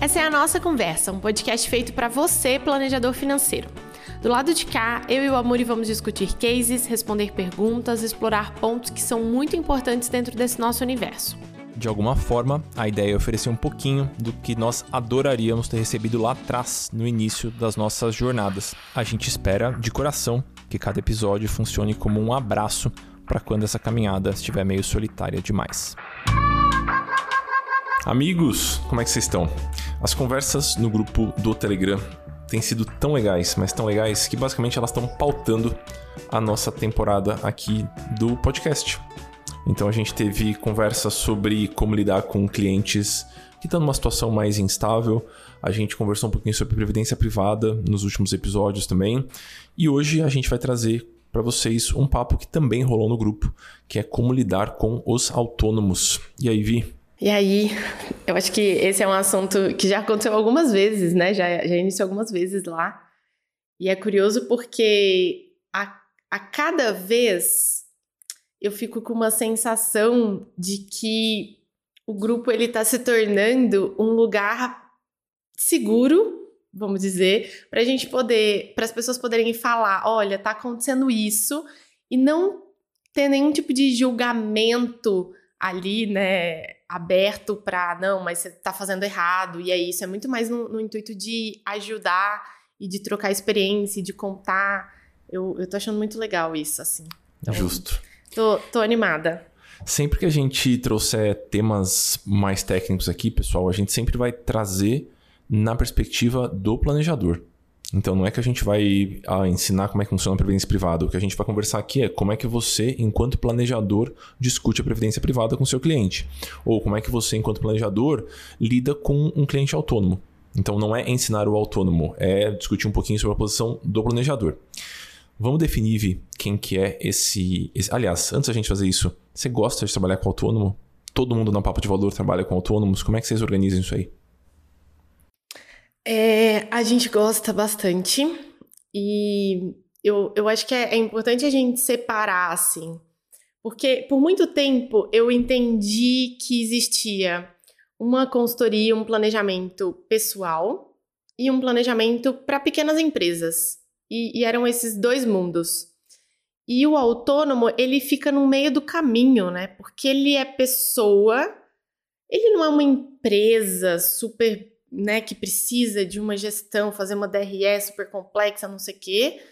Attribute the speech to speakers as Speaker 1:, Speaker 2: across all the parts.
Speaker 1: Essa é a nossa conversa, um podcast feito para você, planejador financeiro. Do lado de cá, eu e o Amuri vamos discutir cases, responder perguntas, explorar pontos que são muito importantes dentro desse nosso universo.
Speaker 2: De alguma forma, a ideia é oferecer um pouquinho do que nós adoraríamos ter recebido lá atrás, no início das nossas jornadas. A gente espera, de coração, que cada episódio funcione como um abraço para quando essa caminhada estiver meio solitária demais. Amigos, como é que vocês estão? As conversas no grupo do Telegram têm sido tão legais, mas tão legais, que basicamente elas estão pautando a nossa temporada aqui do podcast. Então a gente teve conversas sobre como lidar com clientes que estão numa situação mais instável. A gente conversou um pouquinho sobre previdência privada nos últimos episódios também. E hoje a gente vai trazer para vocês um papo que também rolou no grupo, que é como lidar com os autônomos. E aí, Vi?
Speaker 1: E aí, eu acho que esse é um assunto que já aconteceu algumas vezes, né? Já, já iniciou algumas vezes lá. E é curioso porque a, a cada vez eu fico com uma sensação de que o grupo ele está se tornando um lugar seguro, vamos dizer, para a gente poder, para as pessoas poderem falar, olha, está acontecendo isso e não ter nenhum tipo de julgamento ali, né, aberto para não, mas você está fazendo errado e é isso. É muito mais no, no, intuito de ajudar e de trocar experiência, de contar. Eu, eu tô achando muito legal isso, assim.
Speaker 2: Então, Justo.
Speaker 1: Tô, tô animada.
Speaker 2: Sempre que a gente trouxer temas mais técnicos aqui, pessoal, a gente sempre vai trazer na perspectiva do planejador. Então não é que a gente vai ah, ensinar como é que funciona a previdência privada. O que a gente vai conversar aqui é como é que você, enquanto planejador, discute a previdência privada com seu cliente. Ou como é que você, enquanto planejador, lida com um cliente autônomo. Então não é ensinar o autônomo, é discutir um pouquinho sobre a posição do planejador. Vamos definir, Vi, quem que é esse, esse... Aliás, antes da gente fazer isso, você gosta de trabalhar com autônomo? Todo mundo na Papo de Valor trabalha com autônomos. Como é que vocês organizam isso aí?
Speaker 1: É, a gente gosta bastante e eu, eu acho que é, é importante a gente separar, assim, porque por muito tempo eu entendi que existia uma consultoria, um planejamento pessoal e um planejamento para pequenas empresas. E, e, eram esses dois mundos. E o autônomo, ele fica no meio do caminho, né? Porque ele é pessoa, ele não é uma empresa super né, que precisa de uma gestão, fazer uma DRE super complexa, não sei o quê,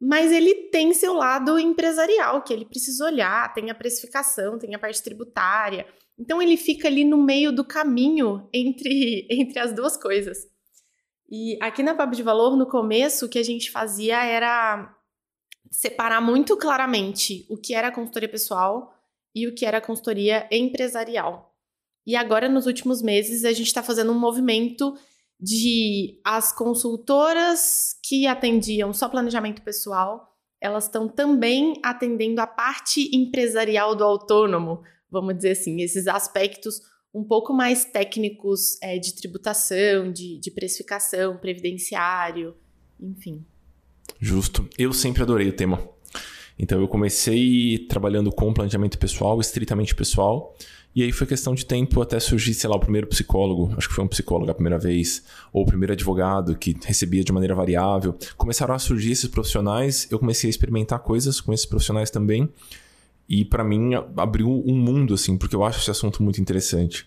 Speaker 1: mas ele tem seu lado empresarial, que ele precisa olhar, tem a precificação, tem a parte tributária. Então ele fica ali no meio do caminho entre, entre as duas coisas. E aqui na Pab de Valor, no começo, o que a gente fazia era separar muito claramente o que era consultoria pessoal e o que era consultoria empresarial. E agora, nos últimos meses, a gente está fazendo um movimento de as consultoras que atendiam só planejamento pessoal, elas estão também atendendo a parte empresarial do autônomo, vamos dizer assim, esses aspectos um pouco mais técnicos é, de tributação, de, de precificação, previdenciário, enfim.
Speaker 2: Justo. Eu sempre adorei o tema. Então eu comecei trabalhando com planejamento pessoal, estritamente pessoal. E aí foi questão de tempo até surgir, sei lá, o primeiro psicólogo, acho que foi um psicólogo a primeira vez, ou o primeiro advogado que recebia de maneira variável. Começaram a surgir esses profissionais, eu comecei a experimentar coisas com esses profissionais também. E para mim abriu um mundo, assim, porque eu acho esse assunto muito interessante.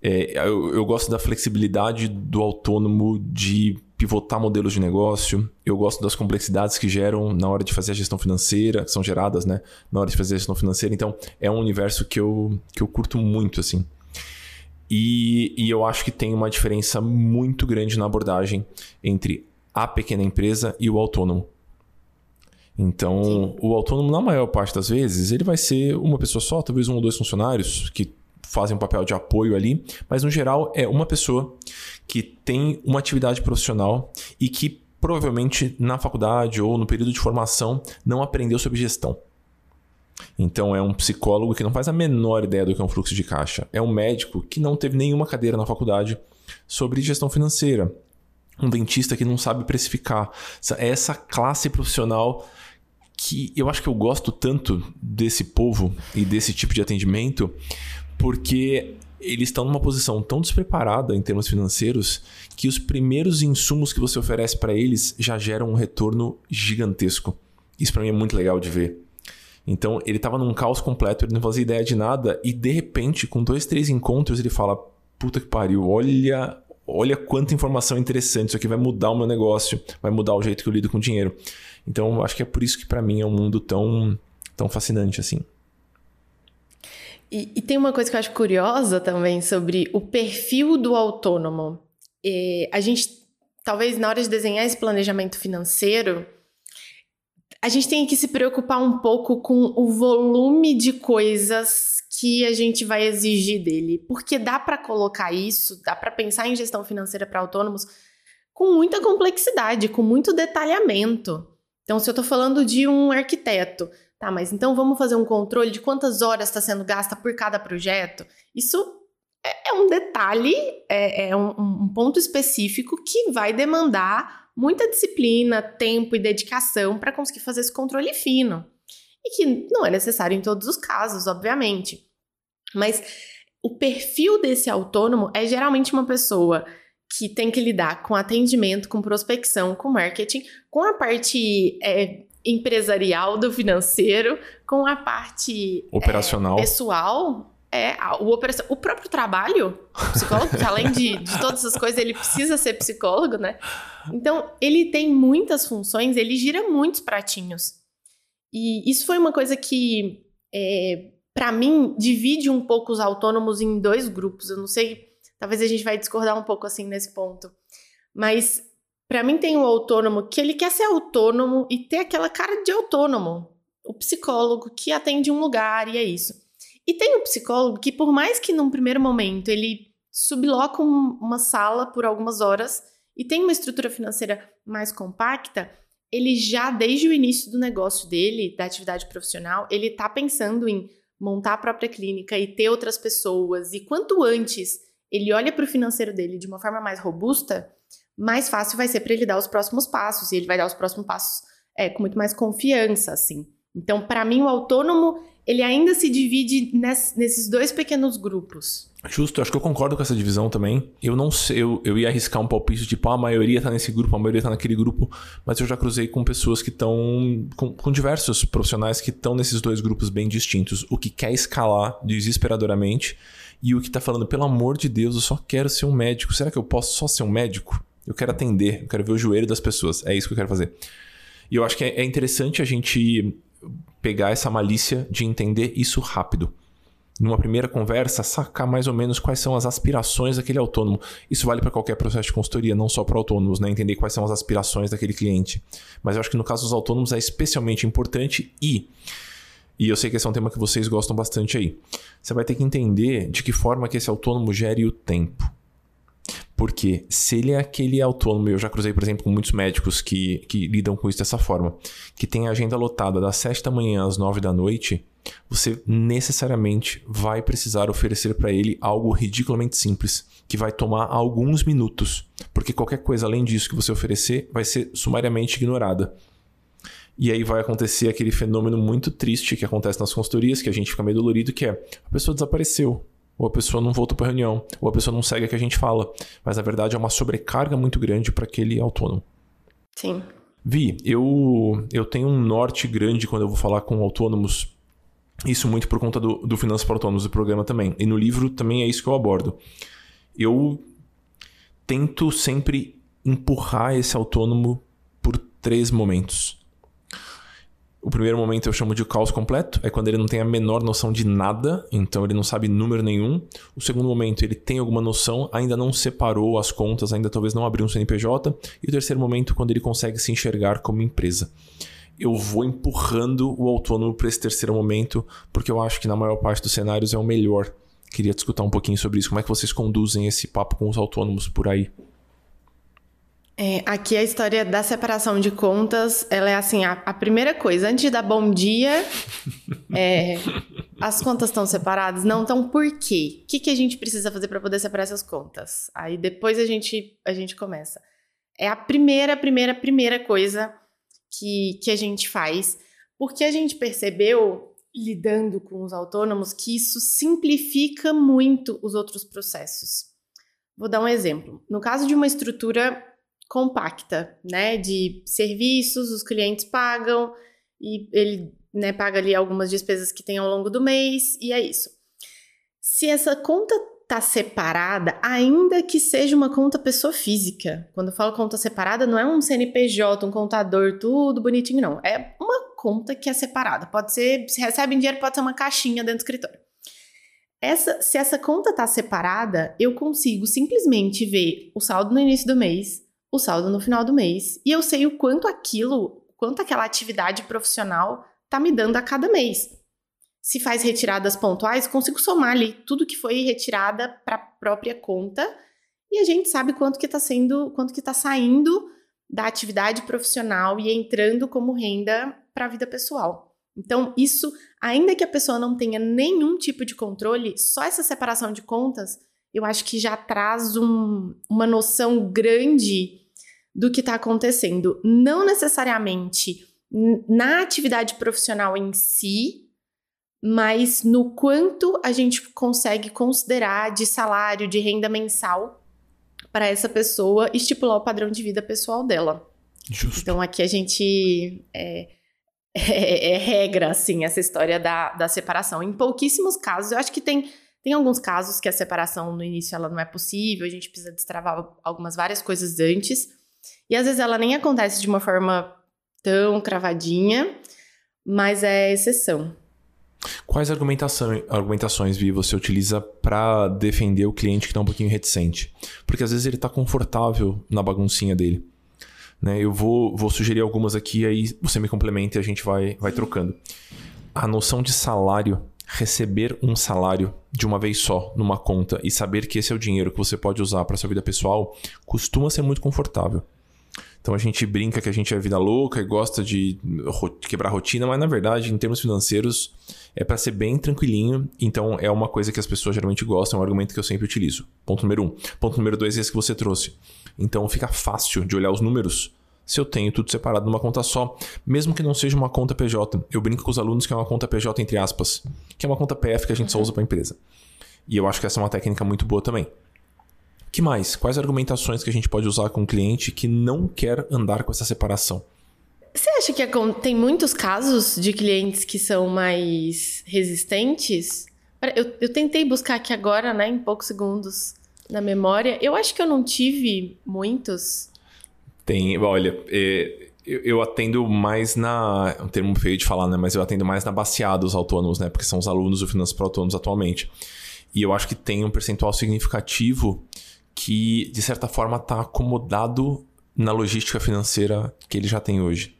Speaker 2: É, eu, eu gosto da flexibilidade do autônomo de pivotar modelos de negócio. Eu gosto das complexidades que geram na hora de fazer a gestão financeira, que são geradas, né, na hora de fazer a gestão financeira. Então, é um universo que eu, que eu curto muito, assim. E, e eu acho que tem uma diferença muito grande na abordagem entre a pequena empresa e o autônomo. Então, Sim. o autônomo, na maior parte das vezes, ele vai ser uma pessoa só, talvez um ou dois funcionários que fazem um papel de apoio ali, mas no geral é uma pessoa que tem uma atividade profissional e que provavelmente na faculdade ou no período de formação não aprendeu sobre gestão. Então é um psicólogo que não faz a menor ideia do que é um fluxo de caixa. É um médico que não teve nenhuma cadeira na faculdade sobre gestão financeira. Um dentista que não sabe precificar. É essa classe profissional que eu acho que eu gosto tanto desse povo e desse tipo de atendimento porque eles estão numa posição tão despreparada em termos financeiros que os primeiros insumos que você oferece para eles já geram um retorno gigantesco. Isso para mim é muito legal de ver. Então ele estava num caos completo, ele não fazia ideia de nada e de repente, com dois, três encontros, ele fala: Puta que pariu, olha, olha quanta informação interessante, isso aqui vai mudar o meu negócio, vai mudar o jeito que eu lido com dinheiro. Então acho que é por isso que para mim é um mundo tão, tão fascinante assim.
Speaker 1: E, e, tem uma coisa que eu acho curiosa também sobre o perfil do autônomo. E a gente, talvez na hora de desenhar esse planejamento financeiro, a gente tem que se preocupar um pouco com o volume de coisas que a gente vai exigir dele, porque dá para colocar isso, dá para pensar em gestão financeira para autônomos com muita complexidade, com muito detalhamento. Então, se eu estou falando de um arquiteto, tá, mas então vamos fazer um controle de quantas horas está sendo gasta por cada projeto? Isso é, é um detalhe, é, é um, um ponto específico que vai demandar muita disciplina, tempo e dedicação para conseguir fazer esse controle fino. E que não é necessário em todos os casos, obviamente. Mas o perfil desse autônomo é geralmente uma pessoa que tem que lidar com atendimento, com prospecção, com marketing, com a parte é, empresarial do financeiro, com a parte
Speaker 2: operacional
Speaker 1: é, pessoal é, o, operação, o próprio trabalho, o psicólogo, além de, de todas essas coisas, ele precisa ser psicólogo, né? Então, ele tem muitas funções, ele gira muitos pratinhos. E isso foi uma coisa que, é, para mim, divide um pouco os autônomos em dois grupos. Eu não sei, talvez a gente vai discordar um pouco assim nesse ponto. Mas, para mim, tem o um autônomo que ele quer ser autônomo e ter aquela cara de autônomo. O psicólogo que atende um lugar e é isso. E tem um psicólogo que, por mais que num primeiro momento ele subloca um, uma sala por algumas horas e tem uma estrutura financeira mais compacta, ele já, desde o início do negócio dele, da atividade profissional, ele está pensando em montar a própria clínica e ter outras pessoas. E quanto antes ele olha para o financeiro dele de uma forma mais robusta, mais fácil vai ser para ele dar os próximos passos. E ele vai dar os próximos passos é, com muito mais confiança, assim. Então, para mim, o autônomo ele ainda se divide nesses dois pequenos grupos.
Speaker 2: Justo, acho que eu concordo com essa divisão também. Eu não sei, eu, eu ia arriscar um palpite tipo, ah, a maioria tá nesse grupo, a maioria tá naquele grupo, mas eu já cruzei com pessoas que estão. Com, com, diversos profissionais que estão nesses dois grupos bem distintos. O que quer escalar desesperadoramente e o que tá falando, pelo amor de Deus, eu só quero ser um médico. Será que eu posso só ser um médico? Eu quero atender, eu quero ver o joelho das pessoas. É isso que eu quero fazer. E eu acho que é, é interessante a gente pegar essa malícia de entender isso rápido. Numa primeira conversa, sacar mais ou menos quais são as aspirações daquele autônomo. Isso vale para qualquer processo de consultoria, não só para autônomos, né? Entender quais são as aspirações daquele cliente. Mas eu acho que no caso dos autônomos é especialmente importante e e eu sei que esse é um tema que vocês gostam bastante aí. Você vai ter que entender de que forma que esse autônomo gere o tempo. Porque se ele é aquele autônomo, eu já cruzei, por exemplo, com muitos médicos que, que lidam com isso dessa forma, que tem a agenda lotada das 7 da manhã às 9 da noite, você necessariamente vai precisar oferecer para ele algo ridiculamente simples, que vai tomar alguns minutos, porque qualquer coisa além disso que você oferecer vai ser sumariamente ignorada. E aí vai acontecer aquele fenômeno muito triste que acontece nas consultorias, que a gente fica meio dolorido, que é a pessoa desapareceu ou a pessoa não volta para a reunião, ou a pessoa não segue o que a gente fala. Mas na verdade é uma sobrecarga muito grande para aquele autônomo.
Speaker 1: Sim.
Speaker 2: Vi, eu, eu tenho um norte grande quando eu vou falar com autônomos. Isso muito por conta do, do Finanças para Autônomos do programa também. E no livro também é isso que eu abordo. Eu tento sempre empurrar esse autônomo por três momentos. O primeiro momento eu chamo de caos completo, é quando ele não tem a menor noção de nada, então ele não sabe número nenhum. O segundo momento ele tem alguma noção, ainda não separou as contas, ainda talvez não abriu um CNPJ. E o terceiro momento quando ele consegue se enxergar como empresa. Eu vou empurrando o autônomo para esse terceiro momento, porque eu acho que na maior parte dos cenários é o melhor. Queria discutir um pouquinho sobre isso. Como é que vocês conduzem esse papo com os autônomos por aí?
Speaker 1: É, aqui a história da separação de contas, ela é assim, a, a primeira coisa, antes de dar bom dia, é, as contas estão separadas? Não, então por quê? O que, que a gente precisa fazer para poder separar essas contas? Aí depois a gente, a gente começa. É a primeira, primeira, primeira coisa que, que a gente faz, Porque a gente percebeu, lidando com os autônomos, que isso simplifica muito os outros processos. Vou dar um exemplo. No caso de uma estrutura compacta, né, de serviços, os clientes pagam e ele né, paga ali algumas despesas que tem ao longo do mês e é isso. Se essa conta tá separada, ainda que seja uma conta pessoa física. Quando eu falo conta separada, não é um CNPJ, um contador, tudo bonitinho, não. É uma conta que é separada. Pode ser, se recebe dinheiro, pode ser uma caixinha dentro do escritório. Essa, se essa conta está separada, eu consigo simplesmente ver o saldo no início do mês, o saldo no final do mês, e eu sei o quanto aquilo, quanto aquela atividade profissional está me dando a cada mês. Se faz retiradas pontuais, consigo somar ali tudo que foi retirada para própria conta e a gente sabe quanto que está sendo, quanto que está saindo da atividade profissional e entrando como renda para a vida pessoal. Então, isso, ainda que a pessoa não tenha nenhum tipo de controle, só essa separação de contas, eu acho que já traz um, uma noção grande do que está acontecendo. Não necessariamente na atividade profissional em si, mas no quanto a gente consegue considerar de salário, de renda mensal para essa pessoa estipular o padrão de vida pessoal dela.
Speaker 2: Justo.
Speaker 1: Então aqui a gente é, é, é, regra, assim, essa história da, da separação. Em pouquíssimos casos, eu acho que tem, tem alguns casos que a separação no início ela não é possível, a gente precisa destravar algumas várias coisas antes. E às vezes ela nem acontece de uma forma tão cravadinha, mas é exceção.
Speaker 2: Quais argumentações, Vi, você utiliza para defender o cliente que está um pouquinho reticente? Porque às vezes ele está confortável na baguncinha dele. Né? Eu vou, vou sugerir algumas aqui, aí você me complementa e a gente vai, vai trocando. A noção de salário, receber um salário de uma vez só numa conta e saber que esse é o dinheiro que você pode usar para sua vida pessoal, costuma ser muito confortável. Então a gente brinca que a gente é vida louca e gosta de quebrar rotina, mas na verdade, em termos financeiros, é para ser bem tranquilinho. Então é uma coisa que as pessoas geralmente gostam, é um argumento que eu sempre utilizo. Ponto número um. Ponto número dois é esse que você trouxe. Então fica fácil de olhar os números se eu tenho tudo separado numa conta só, mesmo que não seja uma conta PJ. Eu brinco com os alunos que é uma conta PJ entre aspas, que é uma conta PF que a gente só usa para empresa. E eu acho que essa é uma técnica muito boa também. Que mais? Quais argumentações que a gente pode usar com um cliente que não quer andar com essa separação?
Speaker 1: Você acha que tem muitos casos de clientes que são mais resistentes? Eu, eu tentei buscar aqui agora, né, em poucos segundos na memória. Eu acho que eu não tive muitos.
Speaker 2: Tem, olha, é, eu, eu, atendo mais na. É um termo feio de falar, né? Mas eu atendo mais na baseada dos autônomos, né? Porque são os alunos do Finanças para Autônomos atualmente. E eu acho que tem um percentual significativo que, de certa forma, está acomodado na logística financeira que ele já tem hoje.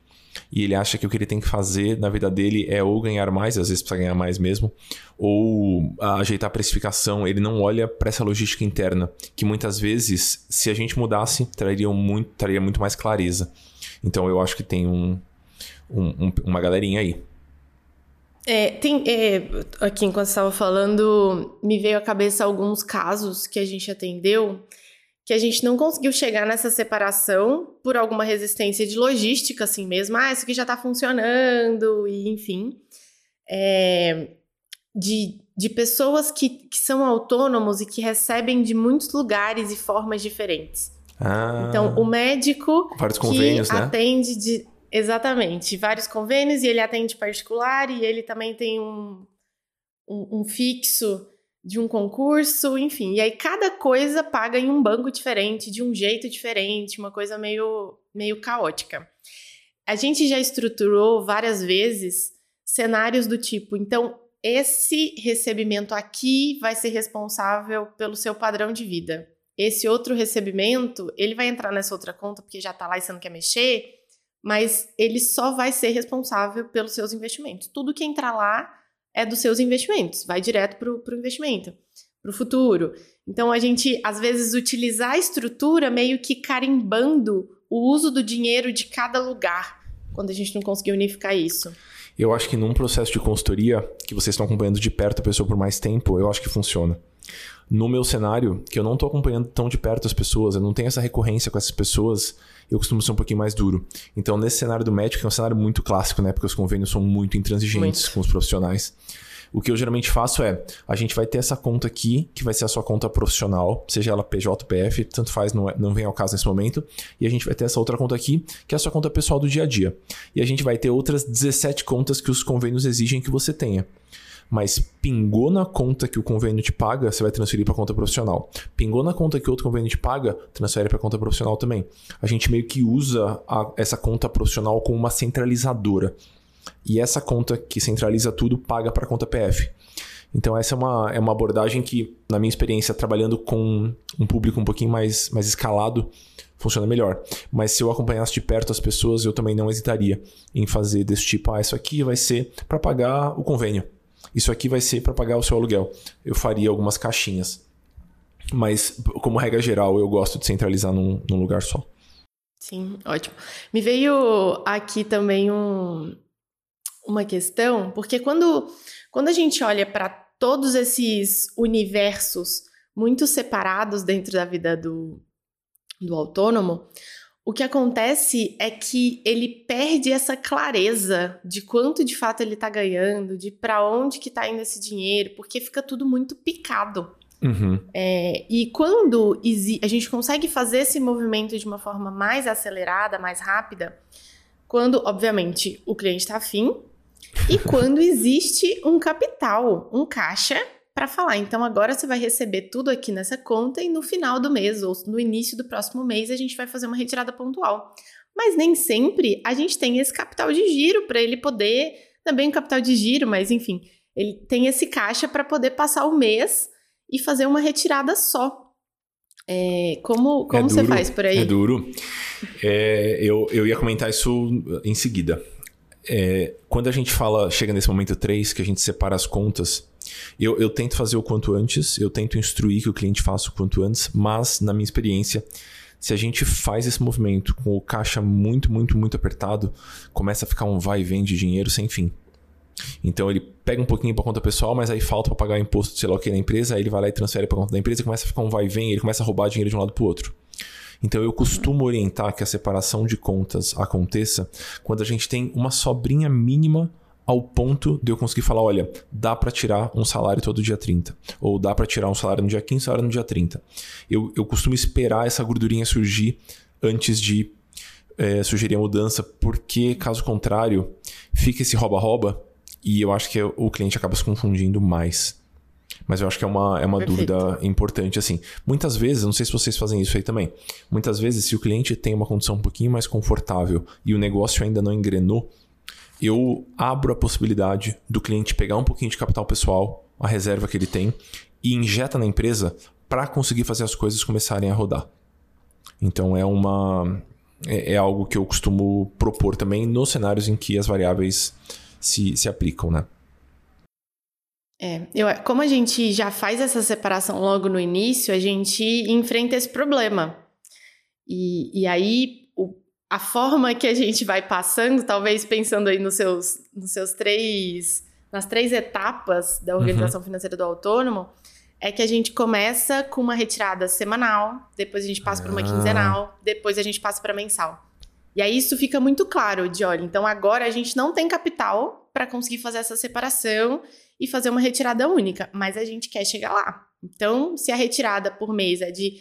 Speaker 2: E ele acha que o que ele tem que fazer na vida dele é ou ganhar mais, às vezes precisa ganhar mais mesmo, ou ajeitar a precificação. Ele não olha para essa logística interna, que muitas vezes, se a gente mudasse, traria muito, traria muito mais clareza. Então eu acho que tem um, um, uma galerinha aí.
Speaker 1: É, tem, é, aqui, enquanto você estava falando, me veio à cabeça alguns casos que a gente atendeu que a gente não conseguiu chegar nessa separação por alguma resistência de logística, assim mesmo. Ah, isso aqui já está funcionando, e enfim. É, de, de pessoas que, que são autônomos e que recebem de muitos lugares e formas diferentes.
Speaker 2: Ah,
Speaker 1: então, o médico que
Speaker 2: né?
Speaker 1: atende de, Exatamente, vários convênios e ele atende particular e ele também tem um, um, um, fixo de um concurso, enfim. E aí cada coisa paga em um banco diferente, de um jeito diferente, uma coisa meio, meio caótica. A gente já estruturou várias vezes cenários do tipo, então esse recebimento aqui vai ser responsável pelo seu padrão de vida. Esse outro recebimento, ele vai entrar nessa outra conta porque já está lá e você não quer mexer mas ele só vai ser responsável pelos seus investimentos. Tudo que entrar lá é dos seus investimentos, vai direto para o investimento, para o futuro. Então a gente às vezes utilizar a estrutura meio que carimbando o uso do dinheiro de cada lugar, quando a gente não conseguir unificar isso.
Speaker 2: Eu acho que num processo de consultoria, que vocês estão acompanhando de perto a pessoa por mais tempo, eu acho que funciona. No meu cenário, que eu não estou acompanhando tão de perto as pessoas, eu não tenho essa recorrência com essas pessoas, eu costumo ser um pouquinho mais duro. Então, nesse cenário do médico, é um cenário muito clássico, né? Porque os convênios são muito intransigentes muito. com os profissionais. O que eu geralmente faço é, a gente vai ter essa conta aqui, que vai ser a sua conta profissional, seja ela PJ PF, tanto faz, não, é, não vem ao caso nesse momento. E a gente vai ter essa outra conta aqui, que é a sua conta pessoal do dia a dia. E a gente vai ter outras 17 contas que os convênios exigem que você tenha mas pingou na conta que o convênio te paga, você vai transferir para conta profissional. Pingou na conta que outro convênio te paga, transfere para conta profissional também. A gente meio que usa a, essa conta profissional como uma centralizadora. E essa conta que centraliza tudo paga para a conta PF. Então essa é uma, é uma abordagem que, na minha experiência, trabalhando com um público um pouquinho mais, mais escalado, funciona melhor. Mas se eu acompanhasse de perto as pessoas, eu também não hesitaria em fazer desse tipo, ah, isso aqui vai ser para pagar o convênio. Isso aqui vai ser para pagar o seu aluguel. Eu faria algumas caixinhas. Mas, como regra geral, eu gosto de centralizar num, num lugar só.
Speaker 1: Sim, ótimo. Me veio aqui também um, uma questão, porque quando, quando a gente olha para todos esses universos muito separados dentro da vida do, do autônomo, o que acontece é que ele perde essa clareza de quanto de fato ele está ganhando, de para onde que está indo esse dinheiro, porque fica tudo muito picado.
Speaker 2: Uhum.
Speaker 1: É, e quando a gente consegue fazer esse movimento de uma forma mais acelerada, mais rápida, quando, obviamente, o cliente está afim e quando existe um capital, um caixa para falar. Então agora você vai receber tudo aqui nessa conta e no final do mês ou no início do próximo mês a gente vai fazer uma retirada pontual. Mas nem sempre a gente tem esse capital de giro para ele poder, também um capital de giro, mas enfim, ele tem esse caixa para poder passar o mês e fazer uma retirada só. É, como como é você faz por aí?
Speaker 2: É duro. É, eu, eu ia comentar isso em seguida. É, quando a gente fala, chega nesse momento 3, que a gente separa as contas, eu, eu tento fazer o quanto antes, eu tento instruir que o cliente faça o quanto antes, mas na minha experiência, se a gente faz esse movimento com o caixa muito, muito, muito apertado, começa a ficar um vai e vem de dinheiro sem fim. Então ele pega um pouquinho para conta pessoal, mas aí falta para pagar imposto, sei lá o que, na empresa, aí ele vai lá e transfere para conta da empresa começa a ficar um vai e vem, ele começa a roubar dinheiro de um lado para o outro. Então eu costumo orientar que a separação de contas aconteça quando a gente tem uma sobrinha mínima ao ponto de eu conseguir falar, olha, dá para tirar um salário todo dia 30, ou dá para tirar um salário no dia 15, um salário no dia 30. Eu, eu costumo esperar essa gordurinha surgir antes de é, sugerir a mudança, porque caso contrário, fica esse rouba-rouba e eu acho que o cliente acaba se confundindo mais. Mas eu acho que é uma, é uma dúvida importante, assim. Muitas vezes, não sei se vocês fazem isso aí também, muitas vezes, se o cliente tem uma condição um pouquinho mais confortável e o negócio ainda não engrenou, eu abro a possibilidade do cliente pegar um pouquinho de capital pessoal, a reserva que ele tem, e injeta na empresa para conseguir fazer as coisas começarem a rodar. Então é uma é, é, algo que eu costumo propor também nos cenários em que as variáveis se, se aplicam, né?
Speaker 1: É, eu, como a gente já faz essa separação logo no início, a gente enfrenta esse problema. E, e aí a forma que a gente vai passando, talvez pensando aí nos seus, nos seus três, nas três etapas da organização uhum. financeira do autônomo, é que a gente começa com uma retirada semanal, depois a gente passa ah. para uma quinzenal, depois a gente passa para mensal. E aí isso fica muito claro de, olha, então agora a gente não tem capital para conseguir fazer essa separação e fazer uma retirada única, mas a gente quer chegar lá. Então, se a retirada por mês é de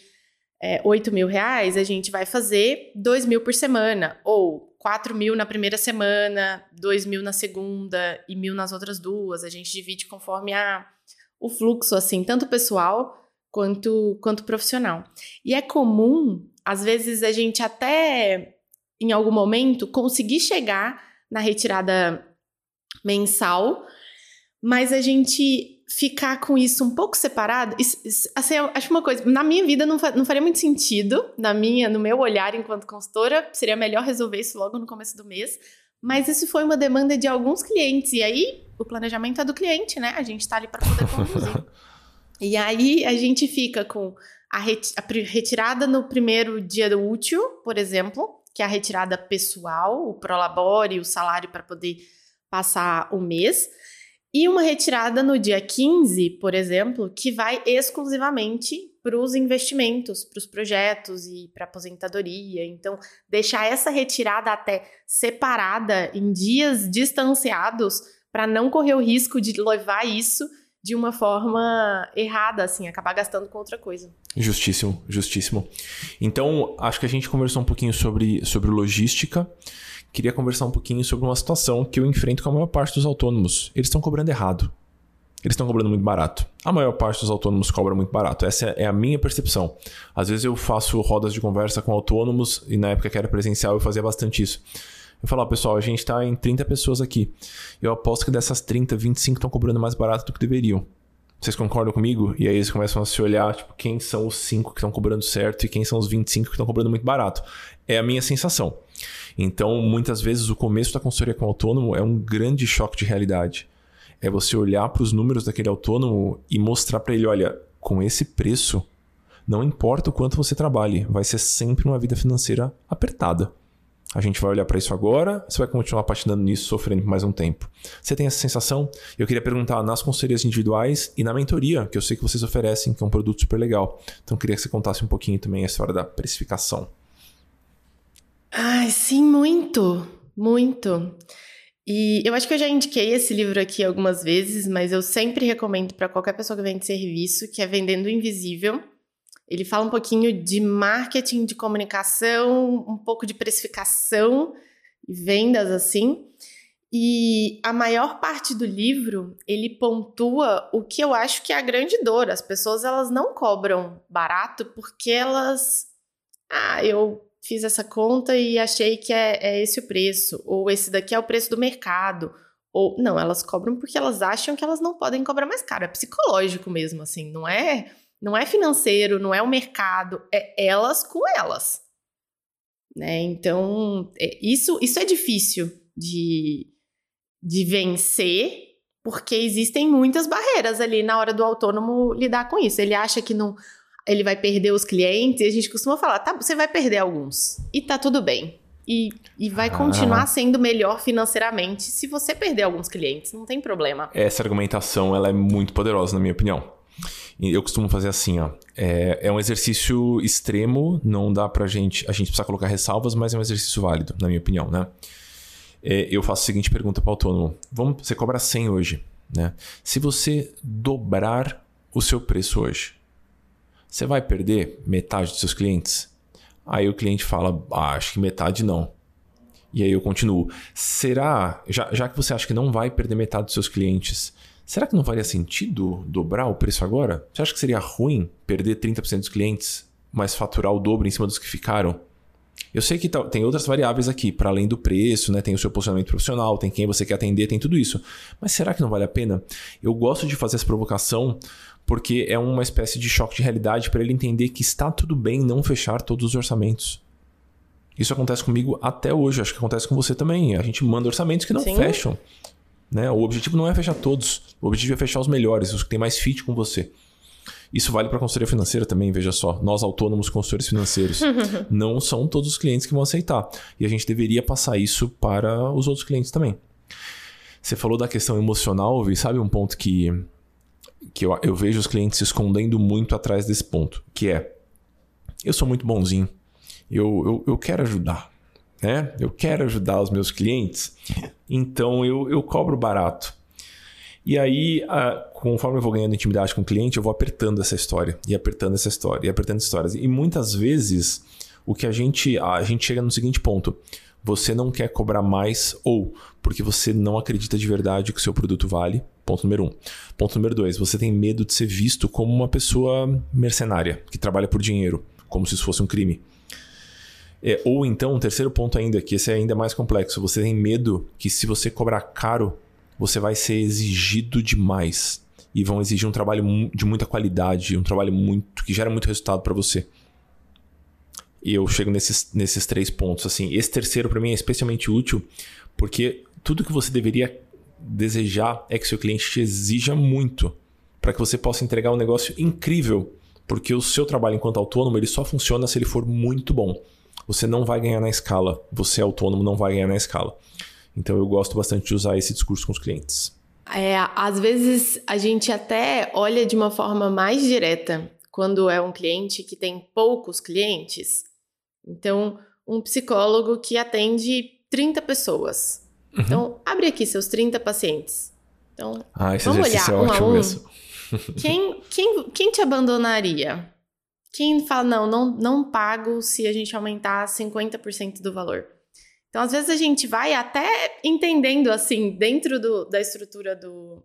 Speaker 1: é, 8 mil reais, a gente vai fazer 2 mil por semana, ou 4 mil na primeira semana, 2 mil na segunda e mil nas outras duas. A gente divide conforme a, o fluxo, assim, tanto pessoal quanto, quanto profissional. E é comum, às vezes, a gente até, em algum momento, conseguir chegar na retirada mensal, mas a gente ficar com isso um pouco separado, assim, acho uma coisa, na minha vida não, não faria muito sentido, na minha, no meu olhar enquanto consultora, seria melhor resolver isso logo no começo do mês, mas isso foi uma demanda de alguns clientes, e aí o planejamento é do cliente, né? A gente tá ali para poder conduzir. e aí a gente fica com a, reti a retirada no primeiro dia do útil, por exemplo, que é a retirada pessoal, o prolabore, o salário para poder passar o mês, E uma retirada no dia 15, por exemplo, que vai exclusivamente para os investimentos, para os projetos e para aposentadoria. Então, deixar essa retirada até separada em dias distanciados para não correr o risco de levar isso de uma forma errada, assim, acabar gastando com outra coisa.
Speaker 2: Justíssimo, justíssimo. Então, acho que a gente conversou um pouquinho sobre, sobre logística. Queria conversar um pouquinho sobre uma situação que eu enfrento com a maior parte dos autônomos. Eles estão cobrando errado. Eles estão cobrando muito barato. A maior parte dos autônomos cobra muito barato. Essa é a minha percepção. Às vezes eu faço rodas de conversa com autônomos e na época que era presencial eu fazia bastante isso. Eu falo, pessoal, a gente está em 30 pessoas aqui. Eu aposto que dessas 30, 25 estão cobrando mais barato do que deveriam. Vocês concordam comigo? E aí eles começam a se olhar, tipo, quem são os 5 que estão cobrando certo e quem são os 25 que estão cobrando muito barato. É a minha sensação. Então, muitas vezes, o começo da consultoria com autônomo é um grande choque de realidade. É você olhar para os números daquele autônomo e mostrar para ele: olha, com esse preço, não importa o quanto você trabalhe, vai ser sempre uma vida financeira apertada. A gente vai olhar para isso agora, você vai continuar patinando nisso, sofrendo por mais um tempo. Você tem essa sensação? Eu queria perguntar nas consultorias individuais e na mentoria, que eu sei que vocês oferecem, que é um produto super legal. Então, queria que você contasse um pouquinho também a história da precificação.
Speaker 1: Ai, sim, muito, muito. E eu acho que eu já indiquei esse livro aqui algumas vezes, mas eu sempre recomendo para qualquer pessoa que vende serviço, que é Vendendo Invisível. Ele fala um pouquinho de marketing, de comunicação, um pouco de precificação e vendas assim. E a maior parte do livro, ele pontua o que eu acho que é a grande dor. As pessoas elas não cobram barato porque elas ah, eu fiz essa conta e achei que é, é esse o preço, ou esse daqui é o preço do mercado. Ou não, elas cobram porque elas acham que elas não podem cobrar mais caro. É psicológico mesmo, assim, não é, não é financeiro, não é o mercado, é elas com elas. Né? Então, é, isso, isso é difícil de, de vencer, porque existem muitas barreiras ali na hora do autônomo lidar com isso. Ele acha que não ele vai perder os clientes, e a gente costuma falar, tá, você vai perder alguns. E tá tudo bem. E, e vai ah. continuar sendo melhor financeiramente se você perder alguns clientes, não tem problema.
Speaker 2: Essa argumentação ela é muito poderosa, na minha opinião. Eu costumo fazer assim, ó. É, é um exercício extremo, não dá pra gente. A gente precisa colocar ressalvas, mas é um exercício válido, na minha opinião, né? É, eu faço a seguinte pergunta para o autônomo: Vamos, você cobra 100 hoje, né? Se você dobrar o seu preço hoje, você vai perder metade dos seus clientes? Aí o cliente fala, ah, acho que metade não. E aí eu continuo. Será, já, já que você acha que não vai perder metade dos seus clientes, será que não faria sentido dobrar o preço agora? Você acha que seria ruim perder 30% dos clientes, mas faturar o dobro em cima dos que ficaram? Eu sei que tem outras variáveis aqui, para além do preço, né? Tem o seu posicionamento profissional, tem quem você quer atender, tem tudo isso. Mas será que não vale a pena? Eu gosto de fazer essa provocação porque é uma espécie de choque de realidade para ele entender que está tudo bem não fechar todos os orçamentos. Isso acontece comigo até hoje, acho que acontece com você também. A gente manda orçamentos que não Sim. fecham. Né? O objetivo não é fechar todos, o objetivo é fechar os melhores, os que têm mais fit com você. Isso vale para a consultoria financeira também, veja só. Nós, autônomos consultores financeiros, não são todos os clientes que vão aceitar. E a gente deveria passar isso para os outros clientes também. Você falou da questão emocional, Vi, sabe um ponto que que eu, eu vejo os clientes se escondendo muito atrás desse ponto, que é eu sou muito bonzinho, eu, eu, eu quero ajudar, né? Eu quero ajudar os meus clientes, então eu, eu cobro barato. E aí, a, conforme eu vou ganhando intimidade com o cliente, eu vou apertando essa história, e apertando essa história, e apertando histórias. E muitas vezes, o que a gente, a gente chega no seguinte ponto: você não quer cobrar mais, ou porque você não acredita de verdade que o seu produto vale, Ponto número um. Ponto número dois, você tem medo de ser visto como uma pessoa mercenária, que trabalha por dinheiro, como se isso fosse um crime. É, ou então, um terceiro ponto ainda, que esse é ainda mais complexo, você tem medo que se você cobrar caro, você vai ser exigido demais. E vão exigir um trabalho de muita qualidade, um trabalho muito que gera muito resultado para você. E eu chego nesses, nesses três pontos. Assim, esse terceiro para mim é especialmente útil, porque tudo que você deveria desejar é que seu cliente te exija muito para que você possa entregar um negócio incrível, porque o seu trabalho enquanto autônomo ele só funciona se ele for muito bom. Você não vai ganhar na escala. Você autônomo não vai ganhar na escala. Então eu gosto bastante de usar esse discurso com os clientes.
Speaker 1: É, às vezes a gente até olha de uma forma mais direta quando é um cliente que tem poucos clientes. Então, um psicólogo que atende 30 pessoas. Uhum. Então, abre aqui seus 30 pacientes. Então,
Speaker 2: ah, vamos olhar é um a um. Mesmo.
Speaker 1: Quem, quem, quem te abandonaria? Quem fala, não, não, não pago se a gente aumentar 50% do valor? Então, às vezes, a gente vai até entendendo, assim, dentro do, da estrutura do,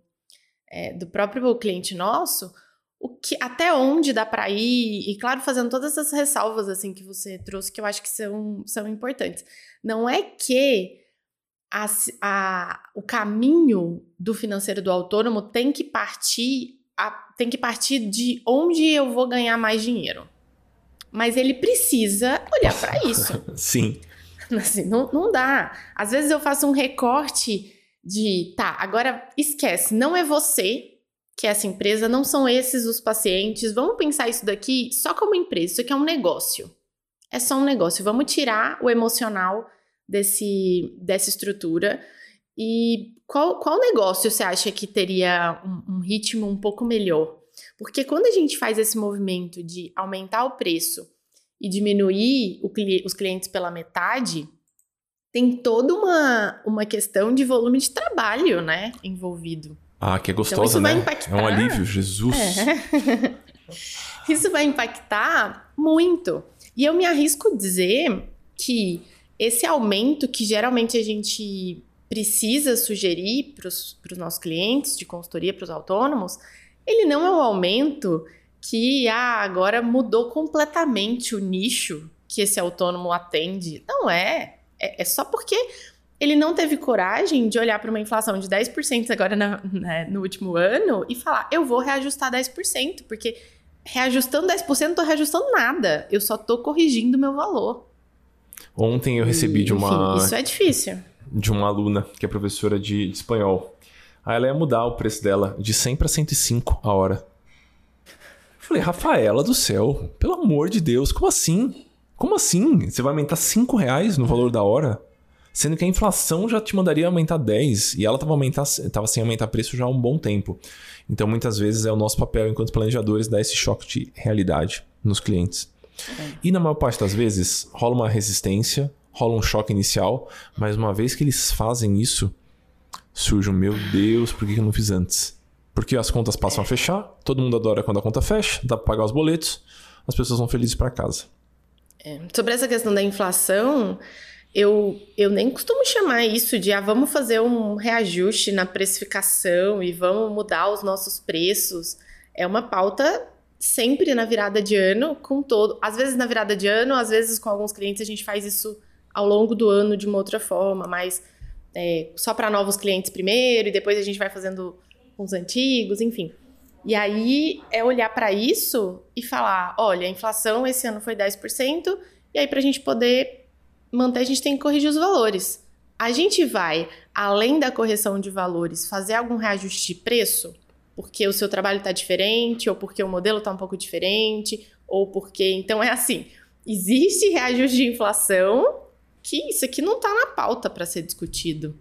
Speaker 1: é, do próprio cliente nosso, o que, até onde dá para ir, e claro, fazendo todas essas ressalvas, assim, que você trouxe, que eu acho que são, são importantes. Não é que a, a, o caminho do financeiro do autônomo tem que partir a, tem que partir de onde eu vou ganhar mais dinheiro. Mas ele precisa olhar para isso.
Speaker 2: Sim.
Speaker 1: Assim, não, não dá. Às vezes eu faço um recorte de, tá, agora esquece, não é você que é essa empresa, não são esses os pacientes. Vamos pensar isso daqui só como empresa. Isso aqui é um negócio. É só um negócio. Vamos tirar o emocional desse, dessa estrutura e qual, qual negócio você acha que teria um, um ritmo um pouco melhor? Porque quando a gente faz esse movimento de aumentar o preço e diminuir o, os clientes pela metade, tem toda uma, uma questão de volume de trabalho, né, envolvido.
Speaker 2: Ah, que é gostosa, então, né? Impactar... É um alívio, Jesus. É.
Speaker 1: isso vai impactar muito. E eu me arrisco dizer que esse aumento que geralmente a gente precisa sugerir para os nossos clientes de consultoria, para os autônomos, ele não é um aumento que ah, agora mudou completamente o nicho que esse autônomo atende. Não é. É, é só porque ele não teve coragem de olhar para uma inflação de 10% agora na, né, no último ano e falar: eu vou reajustar 10%, porque reajustando 10% não estou reajustando nada, eu só estou corrigindo meu valor.
Speaker 2: Ontem eu recebi e, de uma.
Speaker 1: Enfim, isso é difícil
Speaker 2: de uma aluna que é professora de, de espanhol. Aí ela ia mudar o preço dela de 100 para 105 a hora. Eu falei, Rafaela do céu, pelo amor de Deus, como assim? Como assim? Você vai aumentar 5 reais no valor da hora? Sendo que a inflação já te mandaria aumentar 10 e ela estava aumentar, tava sem aumentar preço já há um bom tempo. Então, muitas vezes é o nosso papel enquanto planejadores dar esse choque de realidade nos clientes. E na maior parte das vezes rola uma resistência, rola um choque inicial, mas uma vez que eles fazem isso, surge um meu Deus, por que eu não fiz antes? Porque as contas passam a fechar, todo mundo adora quando a conta fecha, dá para pagar os boletos, as pessoas vão felizes para casa.
Speaker 1: É. Sobre essa questão da inflação, eu, eu nem costumo chamar isso de ah, vamos fazer um reajuste na precificação e vamos mudar os nossos preços. É uma pauta sempre na virada de ano, com todo. Às vezes na virada de ano, às vezes com alguns clientes a gente faz isso ao longo do ano de uma outra forma, mas é, só para novos clientes primeiro e depois a gente vai fazendo com os antigos, enfim. E aí é olhar para isso e falar: olha, a inflação esse ano foi 10%, e aí para a gente poder manter, a gente tem que corrigir os valores. A gente vai, além da correção de valores, fazer algum reajuste de preço? Porque o seu trabalho está diferente, ou porque o modelo está um pouco diferente, ou porque. Então é assim: existe reajuste de inflação, que isso aqui não está na pauta para ser discutido.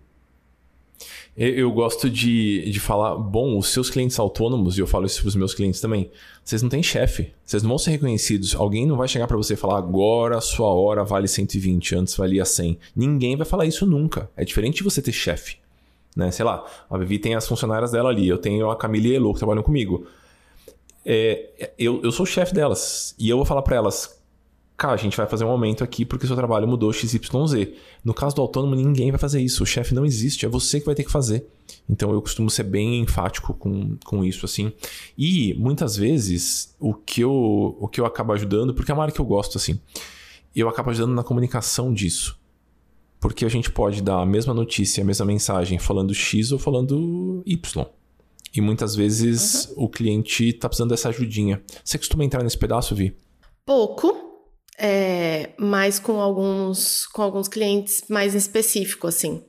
Speaker 2: Eu gosto de, de falar, bom, os seus clientes autônomos, e eu falo isso para os meus clientes também, vocês não têm chefe, vocês não vão ser reconhecidos. Alguém não vai chegar para você e falar, agora a sua hora vale 120, antes valia 100. Ninguém vai falar isso nunca. É diferente de você ter chefe. Né? Sei lá, a Vivi tem as funcionárias dela ali, eu tenho a Camila e a Elo que trabalham comigo. É, eu, eu sou o chefe delas, e eu vou falar para elas, cara, a gente vai fazer um aumento aqui porque seu trabalho mudou XYZ. No caso do autônomo, ninguém vai fazer isso. O chefe não existe, é você que vai ter que fazer. Então eu costumo ser bem enfático com, com isso, assim. E muitas vezes o que, eu, o que eu acabo ajudando, porque é uma área que eu gosto, assim, eu acabo ajudando na comunicação disso. Porque a gente pode dar a mesma notícia, a mesma mensagem falando X ou falando Y. E muitas vezes uhum. o cliente está precisando dessa ajudinha. Você costuma entrar nesse pedaço, Vi?
Speaker 1: Pouco, é, mas com alguns, com alguns clientes mais específicos, assim.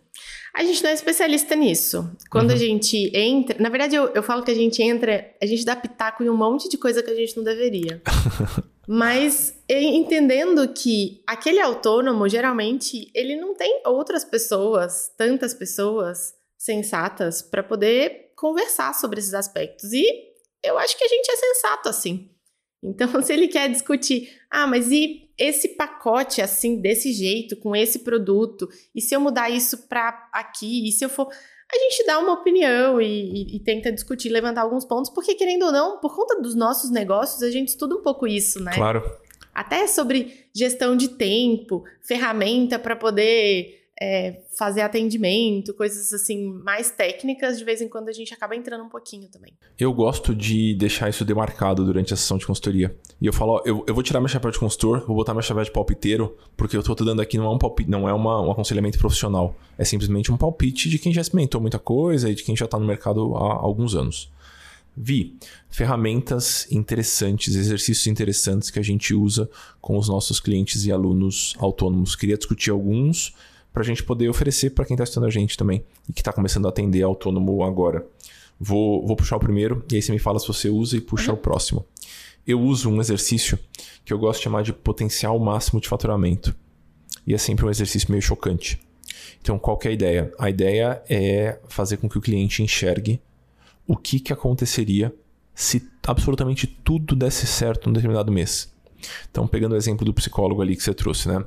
Speaker 1: A gente não é especialista nisso. Quando uhum. a gente entra. Na verdade, eu, eu falo que a gente entra, a gente dá pitaco em um monte de coisa que a gente não deveria. Mas entendendo que aquele autônomo, geralmente, ele não tem outras pessoas, tantas pessoas, sensatas para poder conversar sobre esses aspectos. E eu acho que a gente é sensato assim. Então, se ele quer discutir, ah, mas e esse pacote assim, desse jeito, com esse produto, e se eu mudar isso para aqui, e se eu for. A gente dá uma opinião e, e, e, tenta discutir, levantar alguns pontos, porque querendo ou não, por conta dos nossos negócios, a gente estuda um pouco isso, né?
Speaker 2: Claro.
Speaker 1: Até sobre gestão de tempo, ferramenta para poder é, fazer atendimento, coisas assim mais técnicas, de vez em quando a gente acaba entrando um pouquinho também.
Speaker 2: Eu gosto de deixar isso demarcado durante a sessão de consultoria. E eu falo, ó, eu, eu vou tirar meu chapéu de consultor, vou botar meu chapéu de palpiteiro, porque eu tô dando aqui não é um palpite, não é uma, um aconselhamento profissional. É simplesmente um palpite de quem já experimentou muita coisa e de quem já está no mercado há alguns anos. Vi ferramentas interessantes, exercícios interessantes que a gente usa com os nossos clientes e alunos autônomos. Queria discutir alguns para a gente poder oferecer para quem está estudando a gente também e que está começando a atender autônomo agora. Vou, vou puxar o primeiro e aí você me fala se você usa e puxa uhum. o próximo. Eu uso um exercício que eu gosto de chamar de potencial máximo de faturamento. E é sempre um exercício meio chocante. Então, qual é a ideia? A ideia é fazer com que o cliente enxergue o que, que aconteceria se absolutamente tudo desse certo num determinado mês. Então, pegando o exemplo do psicólogo ali que você trouxe, né?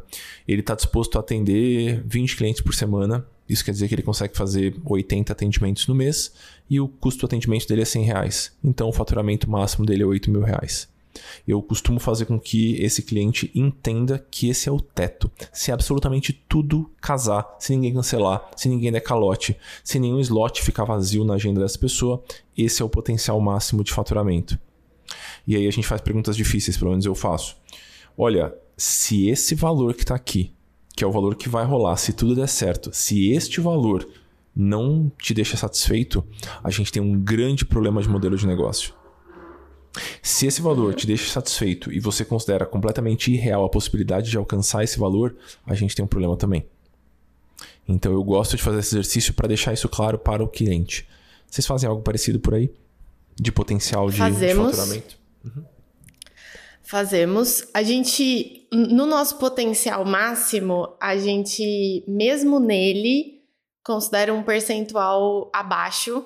Speaker 2: Ele está disposto a atender 20 clientes por semana. Isso quer dizer que ele consegue fazer 80 atendimentos no mês e o custo do atendimento dele é 100 reais. Então, o faturamento máximo dele é 8 mil reais. Eu costumo fazer com que esse cliente entenda que esse é o teto. Se absolutamente tudo casar, se ninguém cancelar, se ninguém der calote, se nenhum slot ficar vazio na agenda dessa pessoa, esse é o potencial máximo de faturamento. E aí a gente faz perguntas difíceis, pelo menos eu faço. Olha, se esse valor que está aqui, que é o valor que vai rolar, se tudo der certo, se este valor não te deixa satisfeito, a gente tem um grande problema de modelo de negócio. Se esse valor te deixa satisfeito e você considera completamente irreal a possibilidade de alcançar esse valor, a gente tem um problema também. Então eu gosto de fazer esse exercício para deixar isso claro para o cliente. Vocês fazem algo parecido por aí? De potencial de, Fazemos. de faturamento?
Speaker 1: Fazemos. A gente, no nosso potencial máximo, a gente, mesmo nele, considera um percentual abaixo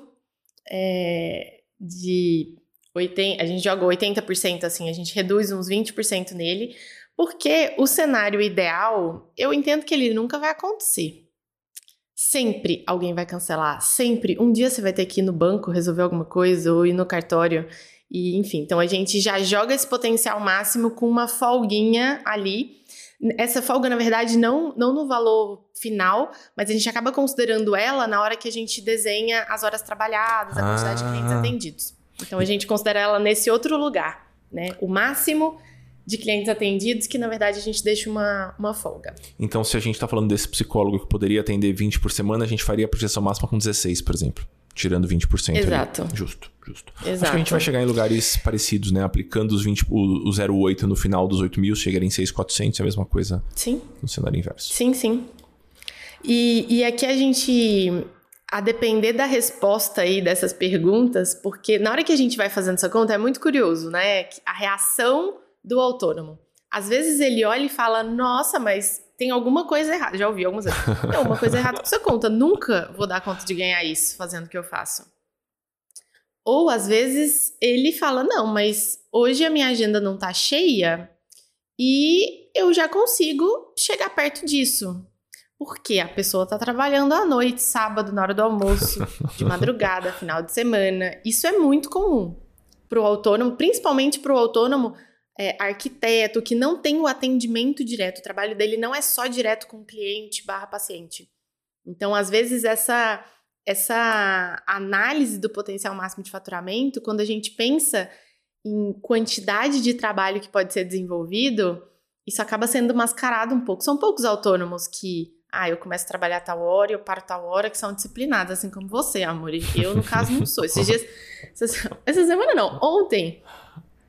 Speaker 1: é, de 80, a gente joga 80%, assim, a gente reduz uns 20% nele, porque o cenário ideal, eu entendo que ele nunca vai acontecer. Sempre alguém vai cancelar, sempre. Um dia você vai ter que ir no banco resolver alguma coisa ou ir no cartório e, enfim, então a gente já joga esse potencial máximo com uma folguinha ali. Essa folga, na verdade, não, não no valor final, mas a gente acaba considerando ela na hora que a gente desenha as horas trabalhadas, a quantidade ah. de clientes ah. atendidos. Então a gente considera ela nesse outro lugar, né? O máximo de clientes atendidos, que na verdade a gente deixa uma, uma folga.
Speaker 2: Então, se a gente está falando desse psicólogo que poderia atender 20 por semana, a gente faria a projeção máxima com 16, por exemplo tirando 20%.
Speaker 1: Exato.
Speaker 2: Ali. Justo, justo. Exato. Acho que a gente vai chegar em lugares parecidos, né? Aplicando os 20, o, o 0,8 no final dos 8 mil, chegaria em 6,400, é a mesma coisa
Speaker 1: sim.
Speaker 2: no cenário inverso.
Speaker 1: Sim, sim. E, e aqui a gente, a depender da resposta aí dessas perguntas, porque na hora que a gente vai fazendo essa conta, é muito curioso, né? A reação do autônomo. Às vezes ele olha e fala, nossa, mas tem alguma coisa errada. Já ouvi algumas vezes. Tem alguma coisa errada com sua conta. Nunca vou dar conta de ganhar isso fazendo o que eu faço. Ou às vezes ele fala: não, mas hoje a minha agenda não tá cheia e eu já consigo chegar perto disso. Porque a pessoa tá trabalhando à noite, sábado, na hora do almoço, de madrugada, final de semana. Isso é muito comum pro autônomo, principalmente pro autônomo é, arquiteto que não tem o atendimento direto, o trabalho dele não é só direto com o cliente barra paciente. Então, às vezes, essa, essa análise do potencial máximo de faturamento, quando a gente pensa em quantidade de trabalho que pode ser desenvolvido, isso acaba sendo mascarado um pouco. São poucos autônomos que, ah, eu começo a trabalhar tal hora e eu paro tal hora, que são disciplinados, assim como você, amor. Eu, no caso, não sou. Esses dias. Essa semana não, ontem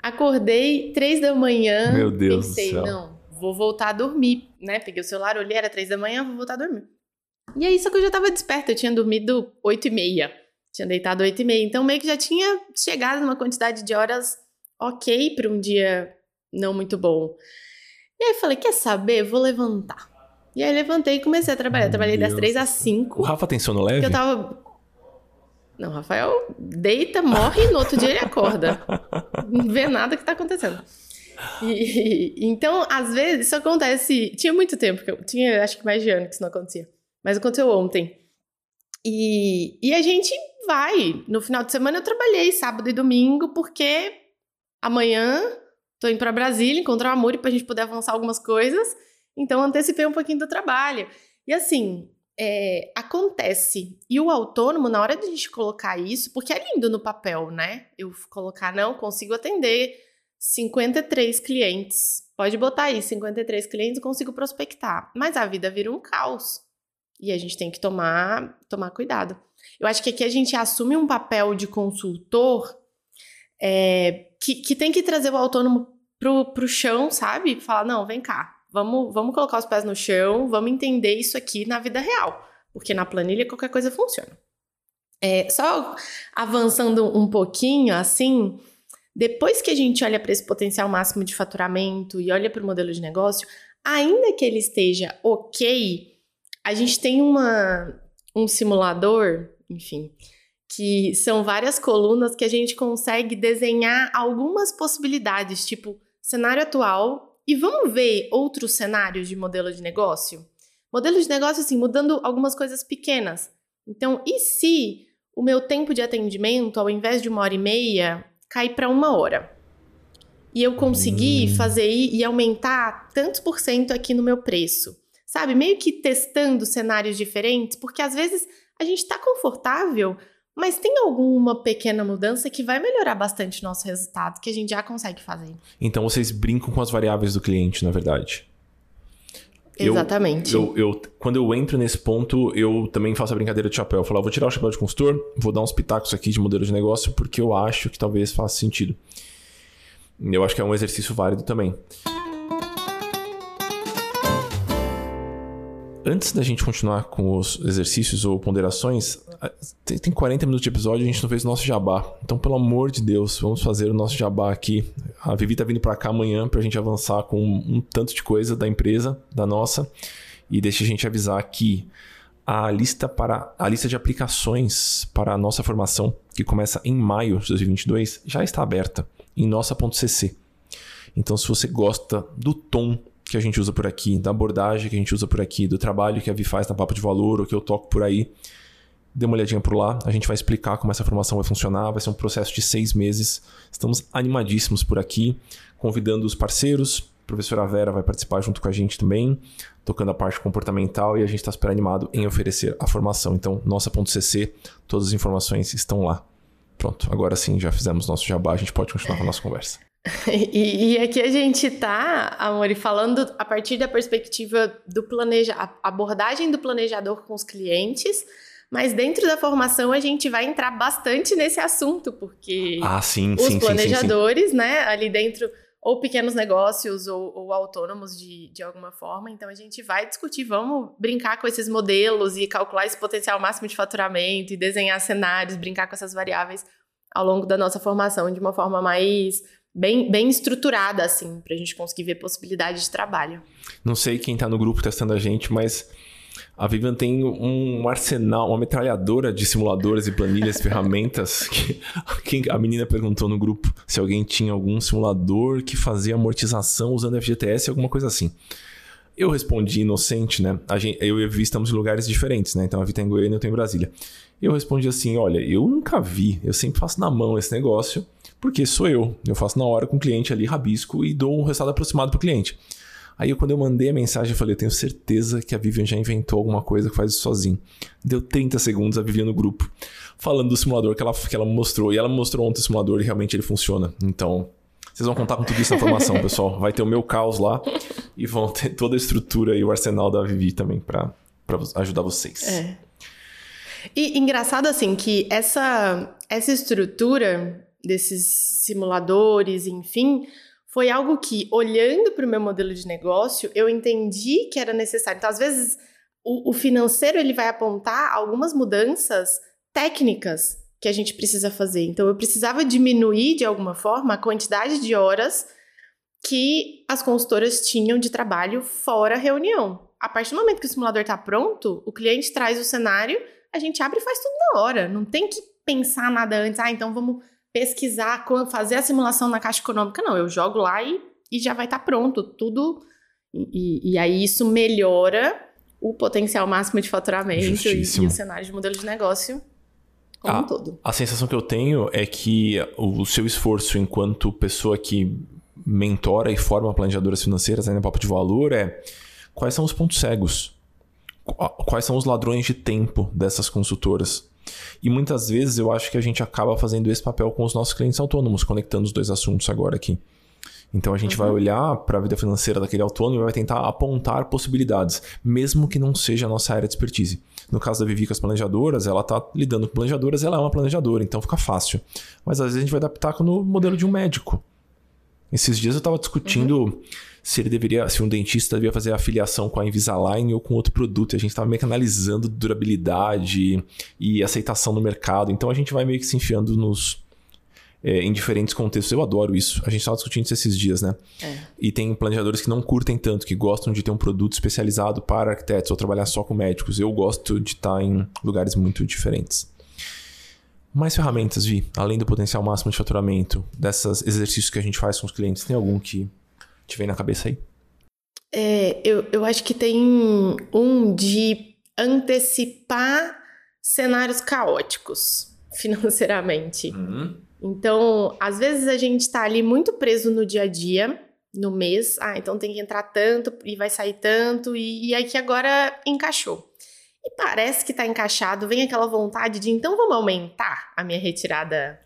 Speaker 1: Acordei três da manhã.
Speaker 2: Meu Deus
Speaker 1: pensei,
Speaker 2: do céu.
Speaker 1: não, vou voltar a dormir, né? Peguei o celular, olhei, era três da manhã, vou voltar a dormir. E aí, só que eu já tava desperta, eu tinha dormido oito e meia. Tinha deitado oito e meia. Então, meio que já tinha chegado numa quantidade de horas ok para um dia não muito bom. E aí, falei, quer saber? Vou levantar. E aí, levantei e comecei a trabalhar. Eu trabalhei Deus. das três às cinco.
Speaker 2: O Rafa tem sono leve?
Speaker 1: eu tava Não, Rafael deita, morre e no outro dia ele acorda. Não vê nada que tá acontecendo. E, então, às vezes, isso acontece. Tinha muito tempo, que eu tinha acho que mais de ano que isso não acontecia. Mas aconteceu ontem. E, e a gente vai. No final de semana eu trabalhei sábado e domingo, porque amanhã tô indo para Brasília encontrar o Amor para a gente poder avançar algumas coisas. Então antecipei um pouquinho do trabalho. E assim, é, acontece. E o autônomo, na hora de a gente colocar isso, porque é lindo no papel, né? Eu colocar, não, consigo atender 53 clientes. Pode botar aí, 53 clientes, consigo prospectar. Mas a vida vira um caos. E a gente tem que tomar, tomar cuidado. Eu acho que aqui a gente assume um papel de consultor é, que, que tem que trazer o autônomo pro, pro chão, sabe? Falar, não, vem cá, vamos, vamos colocar os pés no chão, vamos entender isso aqui na vida real. Porque na planilha qualquer coisa funciona. É, só avançando um pouquinho, assim, depois que a gente olha para esse potencial máximo de faturamento e olha para o modelo de negócio, ainda que ele esteja ok, a gente tem uma, um simulador, enfim, que são várias colunas que a gente consegue desenhar algumas possibilidades, tipo cenário atual, e vamos ver outros cenários de modelo de negócio? Modelo de negócio, assim, mudando algumas coisas pequenas. Então, e se o meu tempo de atendimento, ao invés de uma hora e meia, cair para uma hora? E eu conseguir hum. fazer e aumentar tantos por cento aqui no meu preço? Sabe? Meio que testando cenários diferentes, porque às vezes a gente está confortável mas tem alguma pequena mudança que vai melhorar bastante o nosso resultado, que a gente já consegue fazer.
Speaker 2: Então vocês brincam com as variáveis do cliente, na verdade.
Speaker 1: Exatamente.
Speaker 2: Eu, eu, eu, quando eu entro nesse ponto, eu também faço a brincadeira de chapéu. Eu falo, vou tirar o chapéu de consultor, vou dar uns pitacos aqui de modelo de negócio, porque eu acho que talvez faça sentido. Eu acho que é um exercício válido também. Antes da gente continuar com os exercícios ou ponderações, tem 40 minutos de episódio e a gente não fez o nosso jabá. Então, pelo amor de Deus, vamos fazer o nosso jabá aqui. A Vivi tá vindo para cá amanhã para a gente avançar com um, tanto de coisa da empresa, da nossa. E deixa a gente avisar que a lista para a lista de aplicações para a nossa formação, que começa em maio de 2022, já está aberta em nossa.cc. Então, se você gosta do tom que a gente usa por aqui, da abordagem que a gente usa por aqui, do trabalho que a Vi faz na Papo de Valor, ou que eu toco por aí, dê uma olhadinha por lá. A gente vai explicar como essa formação vai funcionar. Vai ser um processo de seis meses. Estamos animadíssimos por aqui, convidando os parceiros. A professora Vera vai participar junto com a gente também, tocando a parte comportamental e a gente está super animado em oferecer a formação. Então, nossa.cc, todas as informações estão lá. Pronto, agora sim, já fizemos nosso jabá, a gente pode continuar com a nossa conversa.
Speaker 1: E, e, aqui a gente tá, Amori, falando a partir da perspectiva do planeja, abordagem do planejador com os clientes, mas dentro da formação a gente vai entrar bastante nesse assunto, porque
Speaker 2: ah, sim,
Speaker 1: os
Speaker 2: sim,
Speaker 1: planejadores,
Speaker 2: sim,
Speaker 1: né, ali dentro, ou pequenos negócios ou, ou autônomos de, de alguma forma, então a gente vai discutir, vamos brincar com esses modelos e calcular esse potencial máximo de faturamento e desenhar cenários, brincar com essas variáveis ao longo da nossa formação de uma forma mais bem, bem estruturada, assim, para a gente conseguir ver possibilidades de trabalho.
Speaker 2: Não sei quem está no grupo testando a gente, mas a Vivian tem um arsenal, uma metralhadora de simuladores e planilhas, ferramentas. Que, a menina perguntou no grupo se alguém tinha algum simulador que fazia amortização usando FGTS, alguma coisa assim. Eu respondi inocente, né? Gente, eu e a Vivi estamos em lugares diferentes, né? Então a Vivi tem em Goiânia e eu tenho em Brasília. Eu respondi assim: olha, eu nunca vi, eu sempre faço na mão esse negócio porque sou eu. Eu faço na hora com o cliente ali, rabisco e dou um resultado aproximado para o cliente. Aí quando eu mandei a mensagem, eu falei, eu tenho certeza que a Vivian já inventou alguma coisa que faz isso sozinho. Deu 30 segundos a Vivian no grupo, falando do simulador que ela, que ela mostrou. E ela mostrou ontem o simulador e realmente ele funciona. Então, vocês vão contar com tudo isso na formação, pessoal. Vai ter o meu caos lá e vão ter toda a estrutura e o arsenal da Vivi também para ajudar vocês.
Speaker 1: É. E engraçado assim que essa, essa estrutura desses simuladores, enfim, foi algo que, olhando para o meu modelo de negócio, eu entendi que era necessário. Então, às vezes, o, o financeiro ele vai apontar algumas mudanças técnicas que a gente precisa fazer. Então, eu precisava diminuir, de alguma forma, a quantidade de horas que as consultoras tinham de trabalho fora reunião. A partir do momento que o simulador está pronto, o cliente traz o cenário, a gente abre e faz tudo na hora. Não tem que pensar nada antes. Ah, então vamos pesquisar, fazer a simulação na Caixa Econômica. Não, eu jogo lá e, e já vai estar tá pronto. Tudo. E, e, aí isso melhora o potencial máximo de faturamento e, e, o cenário de modelo de negócio como
Speaker 2: a,
Speaker 1: um todo.
Speaker 2: A sensação que eu tenho é que o seu esforço enquanto pessoa que mentora e forma planejadoras financeiras aí no Papo de Valor é quais são os pontos cegos? Quais são os ladrões de tempo dessas consultoras? E muitas vezes eu acho que a gente acaba fazendo esse papel com os nossos clientes autônomos, conectando os dois assuntos agora aqui. Então a gente uhum. vai olhar para a vida financeira daquele autônomo e vai tentar apontar possibilidades, mesmo que não seja a nossa área de expertise. No caso da Vivi com as planejadoras, ela está lidando com planejadoras, ela é uma planejadora, então fica fácil. Mas às vezes a gente vai adaptar no modelo de um médico. Esses dias eu estava discutindo uhum. Se ele deveria, se um dentista devia fazer afiliação com a Invisalign ou com outro produto. E a gente estava meio que analisando durabilidade e aceitação no mercado. Então a gente vai meio que se enfiando nos, é, em diferentes contextos. Eu adoro isso. A gente estava discutindo isso esses dias, né? É. E tem planejadores que não curtem tanto, que gostam de ter um produto especializado para arquitetos ou trabalhar só com médicos. Eu gosto de estar em lugares muito diferentes. Mais ferramentas, Vi, além do potencial máximo de faturamento, desses exercícios que a gente faz com os clientes, tem algum que te vem na cabeça aí?
Speaker 1: É, eu, eu acho que tem um de antecipar cenários caóticos financeiramente. Uhum. Então, às vezes a gente está ali muito preso no dia a dia, no mês. Ah, então tem que entrar tanto e vai sair tanto, e, e aí que agora encaixou. E parece que está encaixado, vem aquela vontade de então vamos aumentar a minha retirada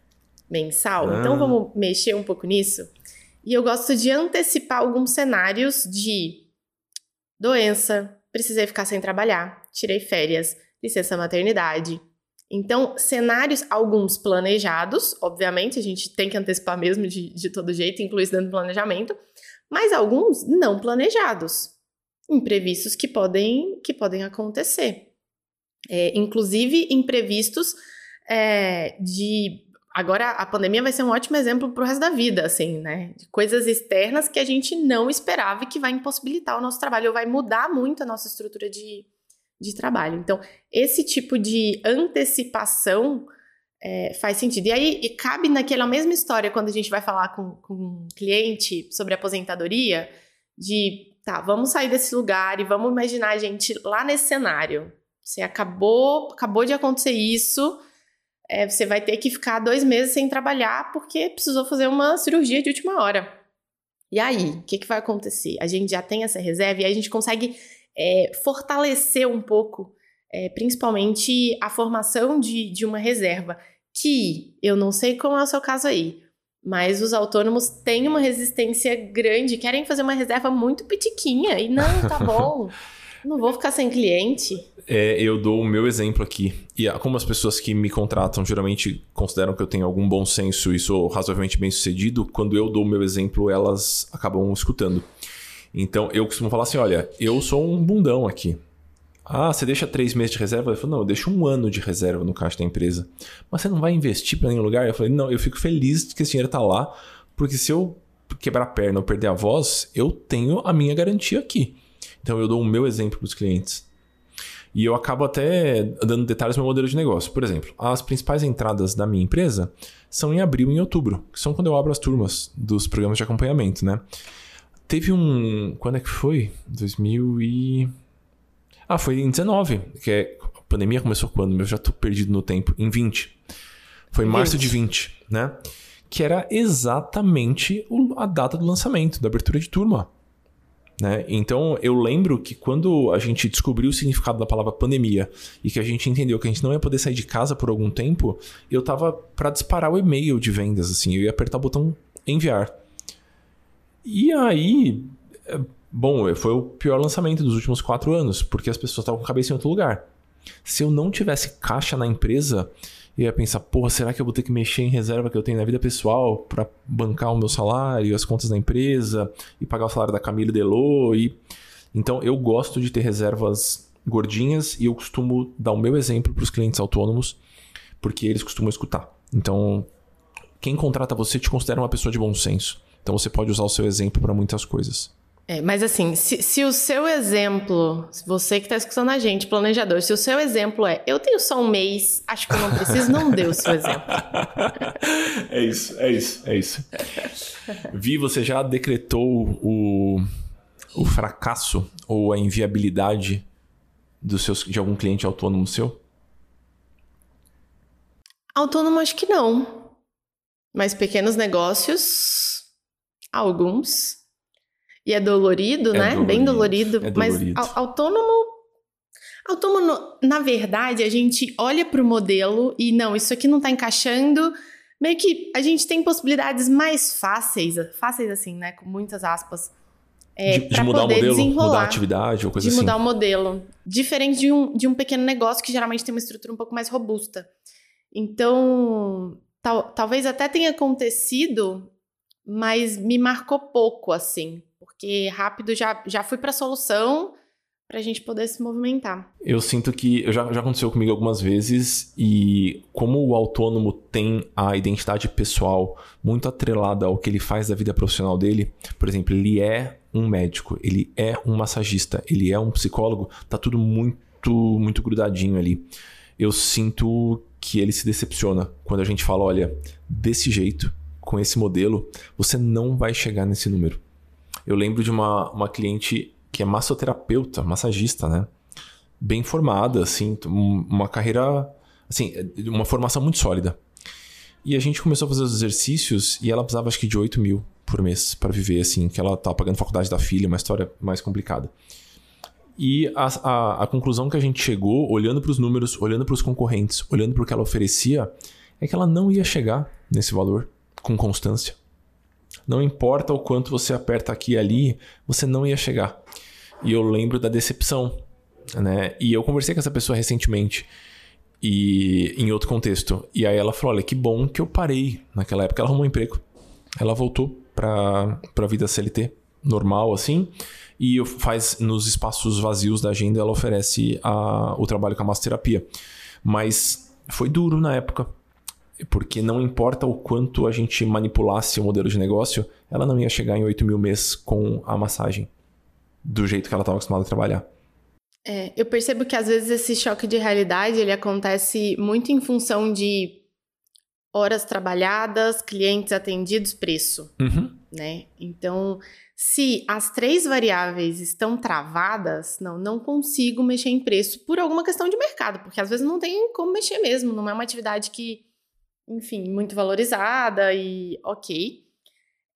Speaker 1: mensal, ah. então vamos mexer um pouco nisso. E eu gosto de antecipar alguns cenários de doença, precisei ficar sem trabalhar, tirei férias, licença maternidade. Então, cenários, alguns planejados, obviamente, a gente tem que antecipar mesmo de, de todo jeito, incluir isso dentro do planejamento, mas alguns não planejados, imprevistos que podem, que podem acontecer é, inclusive imprevistos é, de. Agora, a pandemia vai ser um ótimo exemplo para o resto da vida, assim, né? De coisas externas que a gente não esperava e que vai impossibilitar o nosso trabalho, ou vai mudar muito a nossa estrutura de, de trabalho. Então, esse tipo de antecipação é, faz sentido. E aí, e cabe naquela mesma história quando a gente vai falar com, com um cliente sobre aposentadoria, de, tá, vamos sair desse lugar e vamos imaginar a gente lá nesse cenário. Você acabou, acabou de acontecer isso, é, você vai ter que ficar dois meses sem trabalhar porque precisou fazer uma cirurgia de última hora. E aí, o que, que vai acontecer? A gente já tem essa reserva e a gente consegue é, fortalecer um pouco, é, principalmente a formação de, de uma reserva, que eu não sei como é o seu caso aí, mas os autônomos têm uma resistência grande, querem fazer uma reserva muito pitiquinha e não, tá bom. Não vou ficar sem cliente.
Speaker 2: É, eu dou o meu exemplo aqui. E como as pessoas que me contratam geralmente consideram que eu tenho algum bom senso e sou razoavelmente bem sucedido, quando eu dou o meu exemplo, elas acabam escutando. Então eu costumo falar assim: olha, eu sou um bundão aqui. Ah, você deixa três meses de reserva? Eu falo, não, eu deixo um ano de reserva no caixa da empresa. Mas você não vai investir para nenhum lugar? Eu falei, não, eu fico feliz que esse dinheiro está lá, porque se eu quebrar a perna ou perder a voz, eu tenho a minha garantia aqui. Então eu dou o meu exemplo para os clientes. E eu acabo até dando detalhes do meu modelo de negócio. Por exemplo, as principais entradas da minha empresa são em abril e em outubro, que são quando eu abro as turmas dos programas de acompanhamento, né? Teve um. Quando é que foi? 2000 e. Ah, foi em 19, que é. A pandemia começou quando? Eu já tô perdido no tempo. Em 20. Foi em março de 20, né? Que era exatamente a data do lançamento, da abertura de turma. Né? Então eu lembro que quando a gente descobriu o significado da palavra pandemia e que a gente entendeu que a gente não ia poder sair de casa por algum tempo, eu tava para disparar o e-mail de vendas, assim, eu ia apertar o botão enviar. E aí, é, bom, foi o pior lançamento dos últimos quatro anos, porque as pessoas estavam com a cabeça em outro lugar. Se eu não tivesse caixa na empresa, eu ia pensar, porra, será que eu vou ter que mexer em reserva que eu tenho na vida pessoal para bancar o meu salário, as contas da empresa e pagar o salário da Camila Delô e então eu gosto de ter reservas gordinhas e eu costumo dar o meu exemplo para os clientes autônomos porque eles costumam escutar. Então, quem contrata você te considera uma pessoa de bom senso. Então você pode usar o seu exemplo para muitas coisas.
Speaker 1: É, mas assim, se, se, o seu exemplo, você que está escutando a gente, planejador, se o seu exemplo é eu tenho só um mês, acho que eu não preciso, não dê o seu exemplo.
Speaker 2: é isso, é isso, é isso. Vi, você já decretou o, o fracasso ou a inviabilidade dos seus, de algum cliente autônomo seu?
Speaker 1: Autônomo acho que não. Mas pequenos negócios, alguns. E é dolorido, é né? Dolorido, Bem dolorido. É dolorido. Mas autônomo. Autônomo, na verdade, a gente olha para o modelo e não, isso aqui não está encaixando. Meio que a gente tem possibilidades mais fáceis, fáceis assim, né? Com muitas aspas.
Speaker 2: É, de, de mudar o modelo, mudar a atividade ou coisa
Speaker 1: de
Speaker 2: assim.
Speaker 1: De mudar o modelo. Diferente de um, de um pequeno negócio que geralmente tem uma estrutura um pouco mais robusta. Então, tal, talvez até tenha acontecido, mas me marcou pouco, assim porque rápido já, já fui para a solução para a gente poder se movimentar.
Speaker 2: Eu sinto que já, já aconteceu comigo algumas vezes e como o autônomo tem a identidade pessoal muito atrelada ao que ele faz da vida profissional dele, por exemplo, ele é um médico, ele é um massagista, ele é um psicólogo, tá tudo muito muito grudadinho ali. Eu sinto que ele se decepciona quando a gente fala, olha, desse jeito, com esse modelo, você não vai chegar nesse número. Eu lembro de uma, uma cliente que é massoterapeuta, massagista, né? Bem formada, assim, uma carreira, assim, uma formação muito sólida. E a gente começou a fazer os exercícios e ela precisava, acho que, de 8 mil por mês para viver, assim, que ela estava pagando faculdade da filha, uma história mais complicada. E a, a, a conclusão que a gente chegou, olhando para os números, olhando para os concorrentes, olhando para o que ela oferecia, é que ela não ia chegar nesse valor com constância. Não importa o quanto você aperta aqui e ali, você não ia chegar. E eu lembro da decepção, né? E eu conversei com essa pessoa recentemente e em outro contexto. E aí ela falou: "Olha, que bom que eu parei naquela época, ela arrumou um emprego. Ela voltou para para a vida CLT normal assim, e faz nos espaços vazios da agenda ela oferece a, o trabalho com a massoterapia. Mas foi duro na época, porque não importa o quanto a gente manipulasse o modelo de negócio, ela não ia chegar em 8 mil mês com a massagem do jeito que ela estava acostumada a trabalhar.
Speaker 1: É, eu percebo que às vezes esse choque de realidade ele acontece muito em função de horas trabalhadas, clientes atendidos, preço,
Speaker 2: uhum.
Speaker 1: né? Então, se as três variáveis estão travadas, não, não consigo mexer em preço por alguma questão de mercado, porque às vezes não tem como mexer mesmo, não é uma atividade que enfim, muito valorizada e ok.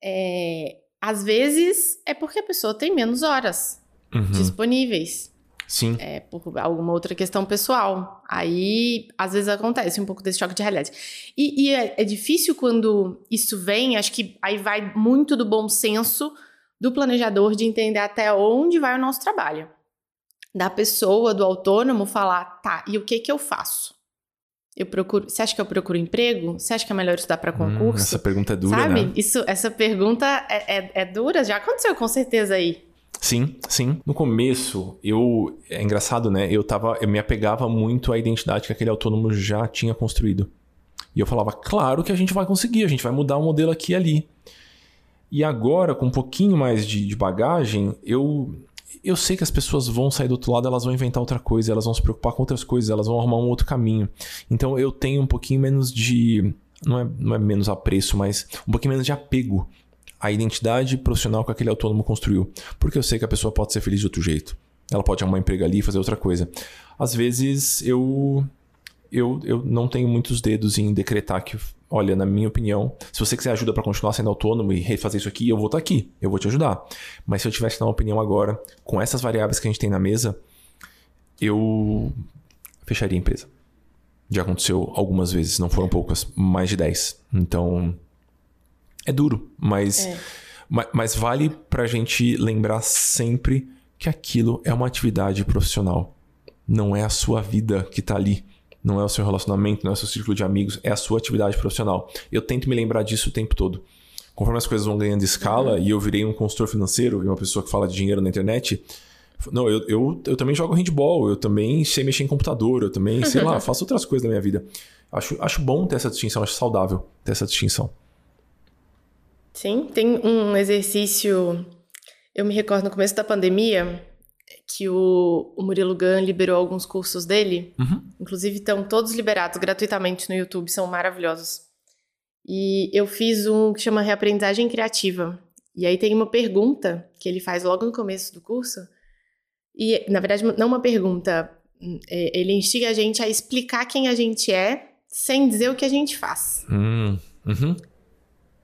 Speaker 1: É, às vezes é porque a pessoa tem menos horas uhum. disponíveis.
Speaker 2: Sim.
Speaker 1: É, por alguma outra questão pessoal. Aí, às vezes, acontece um pouco desse choque de realidade. E, e é, é, difícil quando isso vem, acho que aí vai muito do bom senso do planejador de entender até onde vai o nosso trabalho. Da pessoa, do autônomo, falar, tá, e o que que eu faço? Eu procuro. Você acha que eu procuro emprego? Você acha que é melhor estudar para hum, concurso? Hum,
Speaker 2: essa pergunta é dura,
Speaker 1: Sabe?
Speaker 2: né?
Speaker 1: Isso, essa pergunta é, é, é, dura. Já aconteceu com certeza aí.
Speaker 2: Sim, sim. No começo, eu. É engraçado, né? Eu tava. Eu me apegava muito à identidade que aquele autônomo já tinha construído. E eu falava, claro que a gente vai conseguir, a gente vai mudar o modelo aqui e ali. E agora, com um pouquinho mais de, de bagagem, eu eu sei que as pessoas vão sair do outro lado, elas vão inventar outra coisa, elas vão se preocupar com outras coisas, elas vão arrumar um outro caminho. Então eu tenho um pouquinho menos de. Não é, não é menos apreço, mas um pouquinho menos de apego à identidade profissional que aquele autônomo construiu. Porque eu sei que a pessoa pode ser feliz de outro jeito. Ela pode arrumar um emprego ali e fazer outra coisa. Às vezes eu, eu, eu não tenho muitos dedos em decretar que olha, na minha opinião, se você quiser ajuda para continuar sendo autônomo e refazer isso aqui, eu vou estar tá aqui, eu vou te ajudar. Mas se eu tivesse que dar uma opinião agora, com essas variáveis que a gente tem na mesa, eu fecharia a empresa. Já aconteceu algumas vezes, não foram poucas, mais de 10. Então, é duro, mas, é. mas, mas vale pra gente lembrar sempre que aquilo é uma atividade profissional. Não é a sua vida que tá ali não é o seu relacionamento, não é o seu círculo de amigos, é a sua atividade profissional. Eu tento me lembrar disso o tempo todo. Conforme as coisas vão ganhando escala uhum. e eu virei um consultor financeiro e uma pessoa que fala de dinheiro na internet, não, eu, eu, eu também jogo handball, eu também sei mexer em computador, eu também, sei lá, faço outras coisas da minha vida. Acho, acho bom ter essa distinção, acho saudável ter essa distinção.
Speaker 1: Sim, tem um exercício Eu me recordo no começo da pandemia que o, o Murilo Gun liberou alguns cursos dele. Uhum. Inclusive, estão todos liberados gratuitamente no YouTube, são maravilhosos. E eu fiz um que chama Reaprendizagem Criativa. E aí tem uma pergunta que ele faz logo no começo do curso. E, na verdade, não uma pergunta. É, ele instiga a gente a explicar quem a gente é sem dizer o que a gente faz.
Speaker 2: Hum, uhum.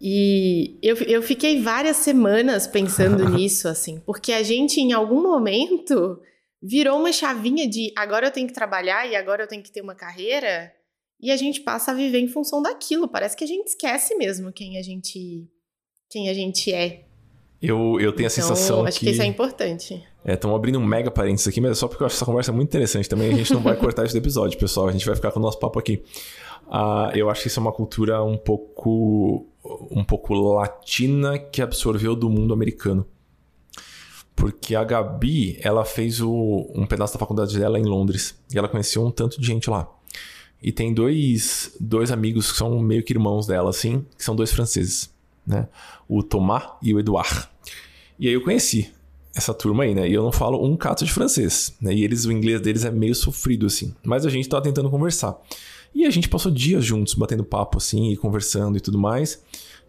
Speaker 1: E eu, eu fiquei várias semanas pensando nisso, assim, porque a gente, em algum momento, virou uma chavinha de agora eu tenho que trabalhar e agora eu tenho que ter uma carreira, e a gente passa a viver em função daquilo. Parece que a gente esquece mesmo quem a gente, quem a gente é.
Speaker 2: Eu, eu tenho então, a sensação
Speaker 1: acho que... que isso é importante.
Speaker 2: É, estamos abrindo um mega parênteses aqui, mas é só porque eu acho essa conversa muito interessante também. A gente não vai cortar isso do episódio, pessoal. A gente vai ficar com o nosso papo aqui. Uh, eu acho que isso é uma cultura um pouco um pouco latina que absorveu do mundo americano. Porque a Gabi, ela fez o, um pedaço da faculdade dela em Londres. E ela conheceu um tanto de gente lá. E tem dois, dois amigos que são meio que irmãos dela, assim, que são dois franceses, né? O Thomas e o Edouard. E aí eu conheci essa turma aí, né? E eu não falo um cato de francês, né? E eles, o inglês deles é meio sofrido, assim. Mas a gente tava tentando conversar. E a gente passou dias juntos, batendo papo assim, e conversando e tudo mais.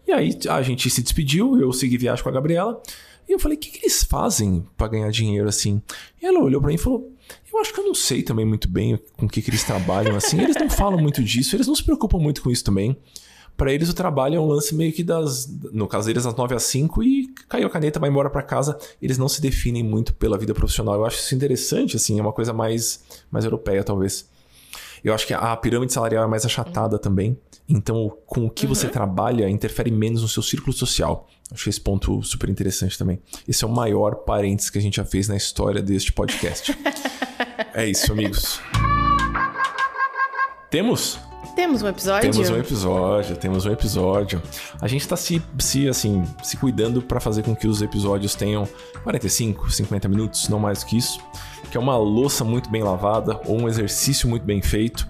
Speaker 2: E aí a gente se despediu, eu segui viagem com a Gabriela. E eu falei, o que, que eles fazem para ganhar dinheiro assim? E ela olhou para mim e falou: Eu acho que eu não sei também muito bem com o que, que eles trabalham assim. Eles não falam muito disso, eles não se preocupam muito com isso também. Para eles o trabalho é um lance meio que das. No caso deles, das 9 às 5 e caiu a caneta, vai embora para casa. Eles não se definem muito pela vida profissional. Eu acho isso interessante, assim, é uma coisa mais, mais europeia, talvez. Eu acho que a pirâmide salarial é mais achatada uhum. também. Então, com o que uhum. você trabalha interfere menos no seu círculo social. Acho esse ponto super interessante também. Esse é o maior parênteses que a gente já fez na história deste podcast. é isso, amigos. Temos?
Speaker 1: Temos um episódio?
Speaker 2: Temos um episódio, temos um episódio. A gente está se, se, assim, se cuidando para fazer com que os episódios tenham 45, 50 minutos, não mais que isso que é uma louça muito bem lavada ou um exercício muito bem feito.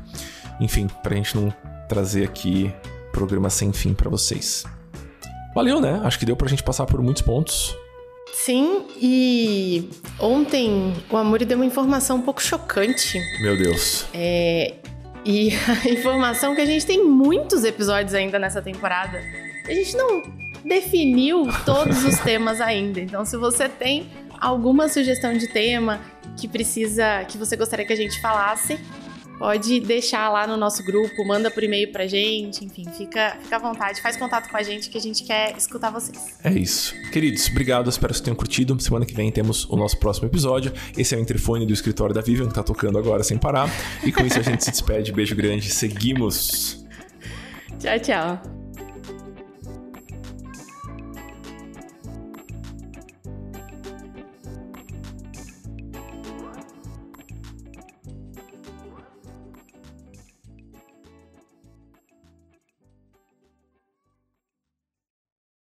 Speaker 2: Enfim, para a gente não trazer aqui programa sem fim para vocês. Valeu, né? Acho que deu para a gente passar por muitos pontos.
Speaker 1: Sim, e ontem o Amor deu uma informação um pouco chocante.
Speaker 2: Meu Deus.
Speaker 1: É, e a informação que a gente tem muitos episódios ainda nessa temporada. A gente não definiu todos os temas ainda. Então, se você tem alguma sugestão de tema que precisa, que você gostaria que a gente falasse, pode deixar lá no nosso grupo, manda por e-mail pra gente, enfim, fica, fica à vontade, faz contato com a gente que a gente quer escutar vocês.
Speaker 2: É isso. Queridos, obrigado, espero que tenham curtido. Semana que vem temos o nosso próximo episódio. Esse é o interfone do escritório da Vivian, que tá tocando agora sem parar. E com isso a gente se despede. Beijo grande, seguimos.
Speaker 1: Tchau, tchau.